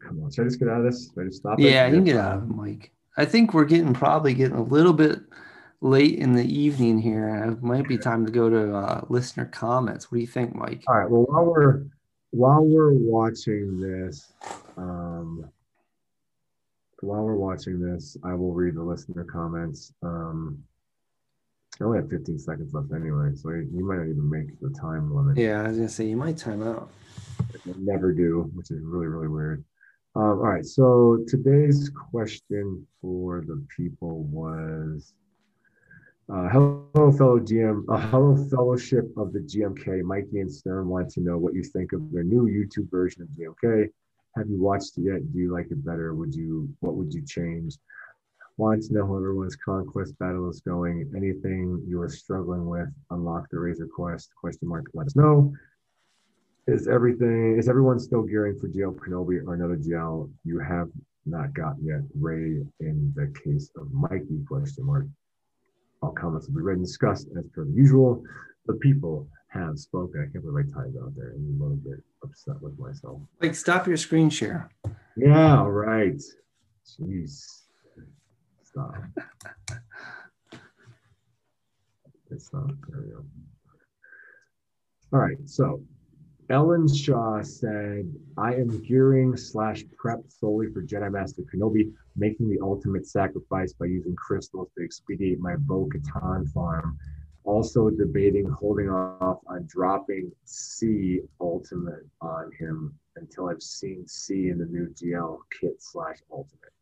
come on. Should I just get out of this? Should I just stop? it? Yeah, you can get out of it, Mike. I think we're getting probably getting a little bit late in the evening here. It might be time to go to uh, listener comments. What do you think, Mike? All right. Well, while we're while we're watching this, um, while we're watching this, I will read the listener comments. Um, I only have 15 seconds left anyway, so you might not even make the time limit. Yeah, I was gonna say you might time out. I never do, which is really really weird. Um, all right. So today's question for the people was. Uh, hello, fellow GM. Uh, hello, fellowship of the GMK. Mikey and Sturm want to know what you think of their new YouTube version of GMK. Have you watched it yet? Do you like it better? Would you? What would you change? Want to know how everyone's conquest battle is going. Anything you are struggling with? Unlock the Razor Crest? Question mark. Let us know. Is everything? Is everyone still gearing for GL Kenobi or another GL you have not gotten yet? Rey, in the case of Mikey? Question mark. All comments will be read and discussed as per the usual. The people have spoken. I can't believe I timed out there. I'm a little bit upset with myself. Like, stop your screen share. Yeah, all right. Jeez. Stop. It's not. There we go. All right. So Ellen Shaw said, I am gearing slash prep solely for Jedi Master Kenobi, making the ultimate sacrifice by using crystals to expedite my Bo Katan farm. Also debating holding off on dropping C ultimate on him until I've seen C in the new GL kit slash ultimate.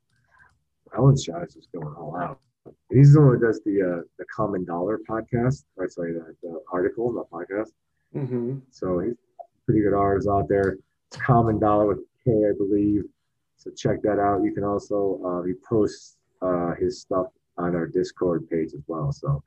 Ellen Shaw is just going all out. He's the one who does the uh, the Common Dollar podcast. Or sorry, the, the article, not podcast. Mm-hmm. So he's pretty good artists out there. It's Common Dollar with K, I believe. So check that out. You can also uh, he posts uh, his stuff on our Discord page as well. So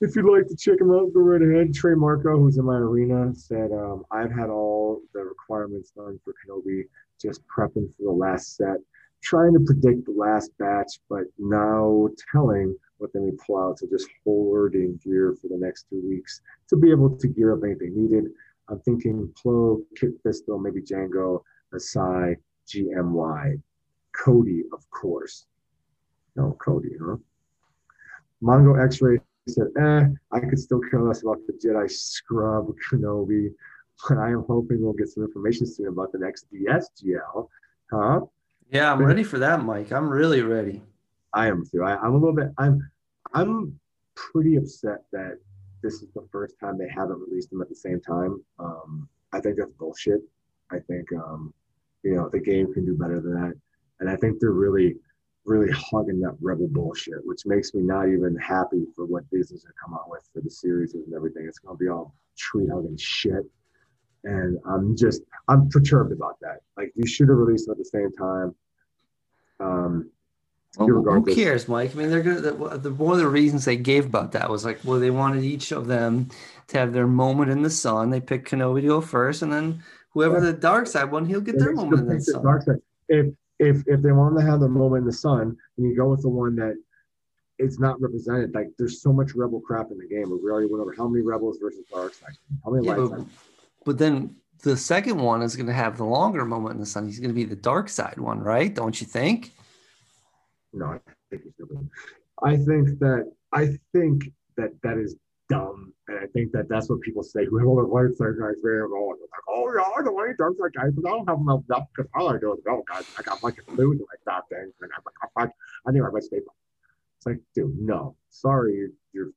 if you'd like to check him out, go right ahead. Trey Marco, who's in my arena, said um, I've had all the requirements done for Kenobi, just prepping for the last set, trying to predict the last batch, but now telling what they may pull out. So just hoarding gear for the next two weeks to be able to gear up anything needed. I'm thinking Plo, Kit Fisto, maybe Django, Asajj, GMY, Cody, of course. No, Cody, huh? Mongo X-Ray said, eh, I could still care less about the Jedi scrub Kenobi, but I am hoping we'll get some information soon about the next DSGL. Huh? Yeah, I'm ready for that, Mike. I'm really ready. I am too. I, I'm a little bit. I'm. I'm pretty upset that this is the first time they haven't released them at the same time. Um, I think that's bullshit. I think um, you know the game can do better than that, and I think they're really, really hugging that rebel bullshit, which makes me not even happy for what Disney's gonna come out with for the series and everything. It's gonna be all tree hugging shit, and I'm just I'm perturbed about that. Like you should have released them at the same time. Um, well, who cares, Mike? I mean, they're gonna. The, the, one of the reasons they gave about that was like, well, they wanted each of them to have their moment in the sun. They picked Kenobi to go first, and then whoever the dark side one, he'll get their moment in the sun. Dark side. If if if they want to have their moment in the sun, and you go with the one that it's not represented. Like there's so much rebel crap in the game. We already went over how many rebels versus dark side, how many yeah, but, but then the second one is going to have the longer moment in the sun. He's going to be the dark side one, right? Don't you think? No, I think he's stupid. I think that I think that that is dumb, and I think that that's what people say. Well, the light side guys very well. Like, oh yeah, I like dark side guys, but I don't have enough depth because all I do is go, guys. I got a food like that thing, and I'm like, I think I might stay. It's like, dude, no, sorry, you're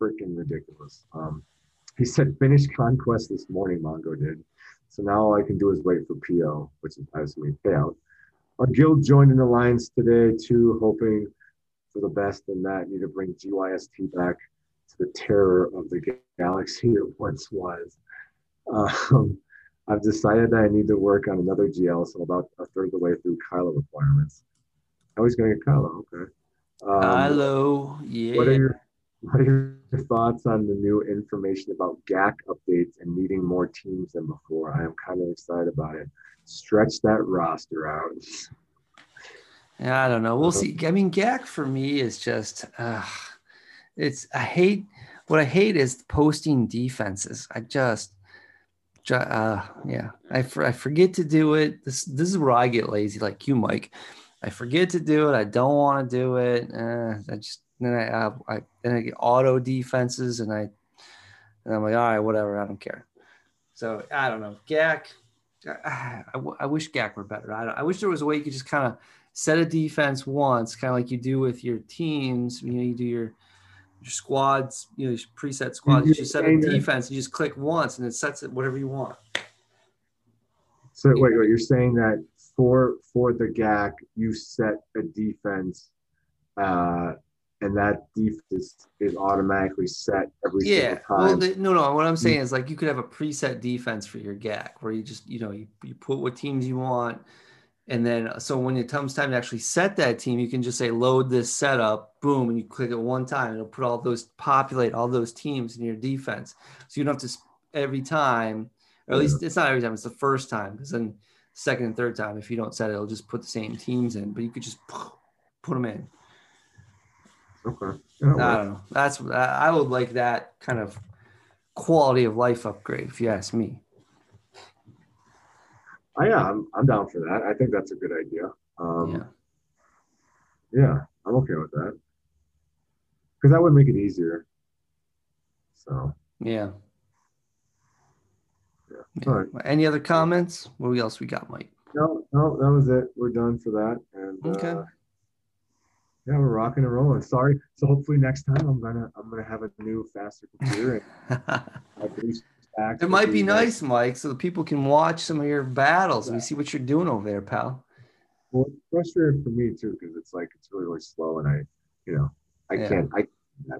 freaking ridiculous. Um, he said finish conquest this morning. Mongo did. So now all I can do is wait for PO, which is obviously payout. Our guild joined an alliance today too, hoping for the best in that. Need to bring GYST back to the terror of the galaxy it once was. Um, I've decided that I need to work on another GL, so I'm about a third of the way through Kylo requirements. I was going to get Kylo, okay. Um, Kylo, yeah. What are your what are your thoughts on the new information about GAC updates and needing more teams than before? I am kind of excited about it. Stretch that roster out. Yeah, I don't know. We'll see. I mean, GAC for me is just, uh, it's, I hate, what I hate is posting defenses. I just, uh, yeah, I, I forget to do it. This, this is where I get lazy, like you, Mike. I forget to do it. I don't want to do it. Uh, I just, then I, uh, I then I get auto defenses, and I and I'm like, all right, whatever, I don't care. So I don't know, GAC. I, I, I wish GAC were better. I, I wish there was a way you could just kind of set a defense once, kind of like you do with your teams. You know, you do your your squads, you know, your preset squads. You just set a defense. You just click once, and it sets it whatever you want. So wait, wait, you're saying that for for the GAC, you set a defense uh, and that defense is automatically set every yeah. single time. Well, the, no, no. What I'm mm. saying is like you could have a preset defense for your GAC where you just you know you, you put what teams you want, and then so when it comes time to actually set that team, you can just say load this setup, boom, and you click it one time, it'll put all those populate all those teams in your defense, so you don't have to every time, or at least it's not every time, it's the first time because then second and third time if you don't set it, it'll just put the same teams in, but you could just put them in. Okay. I don't know. That's I would like that kind of quality of life upgrade, if you ask me. I am. I'm down for that. I think that's a good idea. Um, yeah. Yeah, I'm okay with that. Because that would make it easier. So. Yeah. Yeah. All right. Any other comments? What else we got, Mike? No, no, that was it. We're done for that. And okay. Uh, yeah, we're rocking and rolling. Sorry. So hopefully next time I'm gonna I'm gonna have a new faster computer. it might be uh, nice, Mike, so the people can watch some of your battles yeah. and see what you're doing over there, pal. Well, it's frustrating for me too because it's like it's really really slow and I, you know, I yeah. can't I,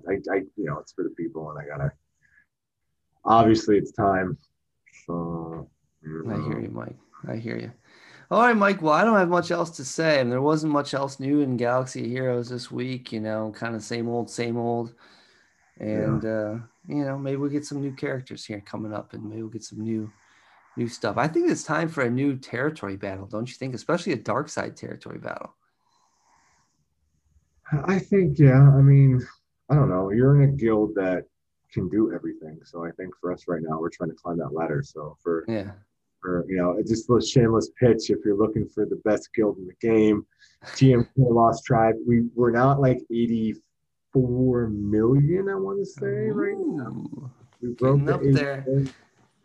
I I you know it's for the people and I gotta. Obviously, it's time. So. You know. I hear uh, you, Mike. I hear you. All right, Mike. Well, I don't have much else to say. and there wasn't much else new in Galaxy Heroes this week. You know, kind of same old, same old. And yeah. uh, you know, maybe we'll get some new characters here coming up, and maybe we'll get some new, new stuff. I think it's time for a new territory battle, don't you think? Especially a dark side territory battle. I think, yeah. I mean, I don't know. You're in a guild that can do everything. So I think for us right now, we're trying to climb that ladder. So for Yeah. For you know, it's just a shameless pitch. If you're looking for the best guild in the game, TMK Lost Tribe. We we're now at like 84 million. I want to say right now. We broke the up 80 there.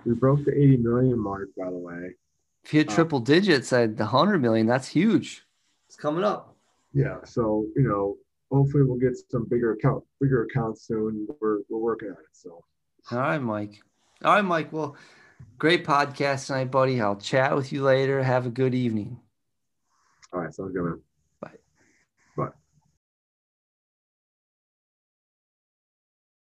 We broke the 80 million mark, by the way. If you hit Uh, triple digits at the hundred million, that's huge. It's coming up. Yeah. So you know, hopefully we'll get some bigger account, bigger accounts soon. We're we're working on it. So All right, Mike. All right, Mike. Well, great podcast tonight, buddy. I'll chat with you later. Have a good evening. all right, sounds good, man.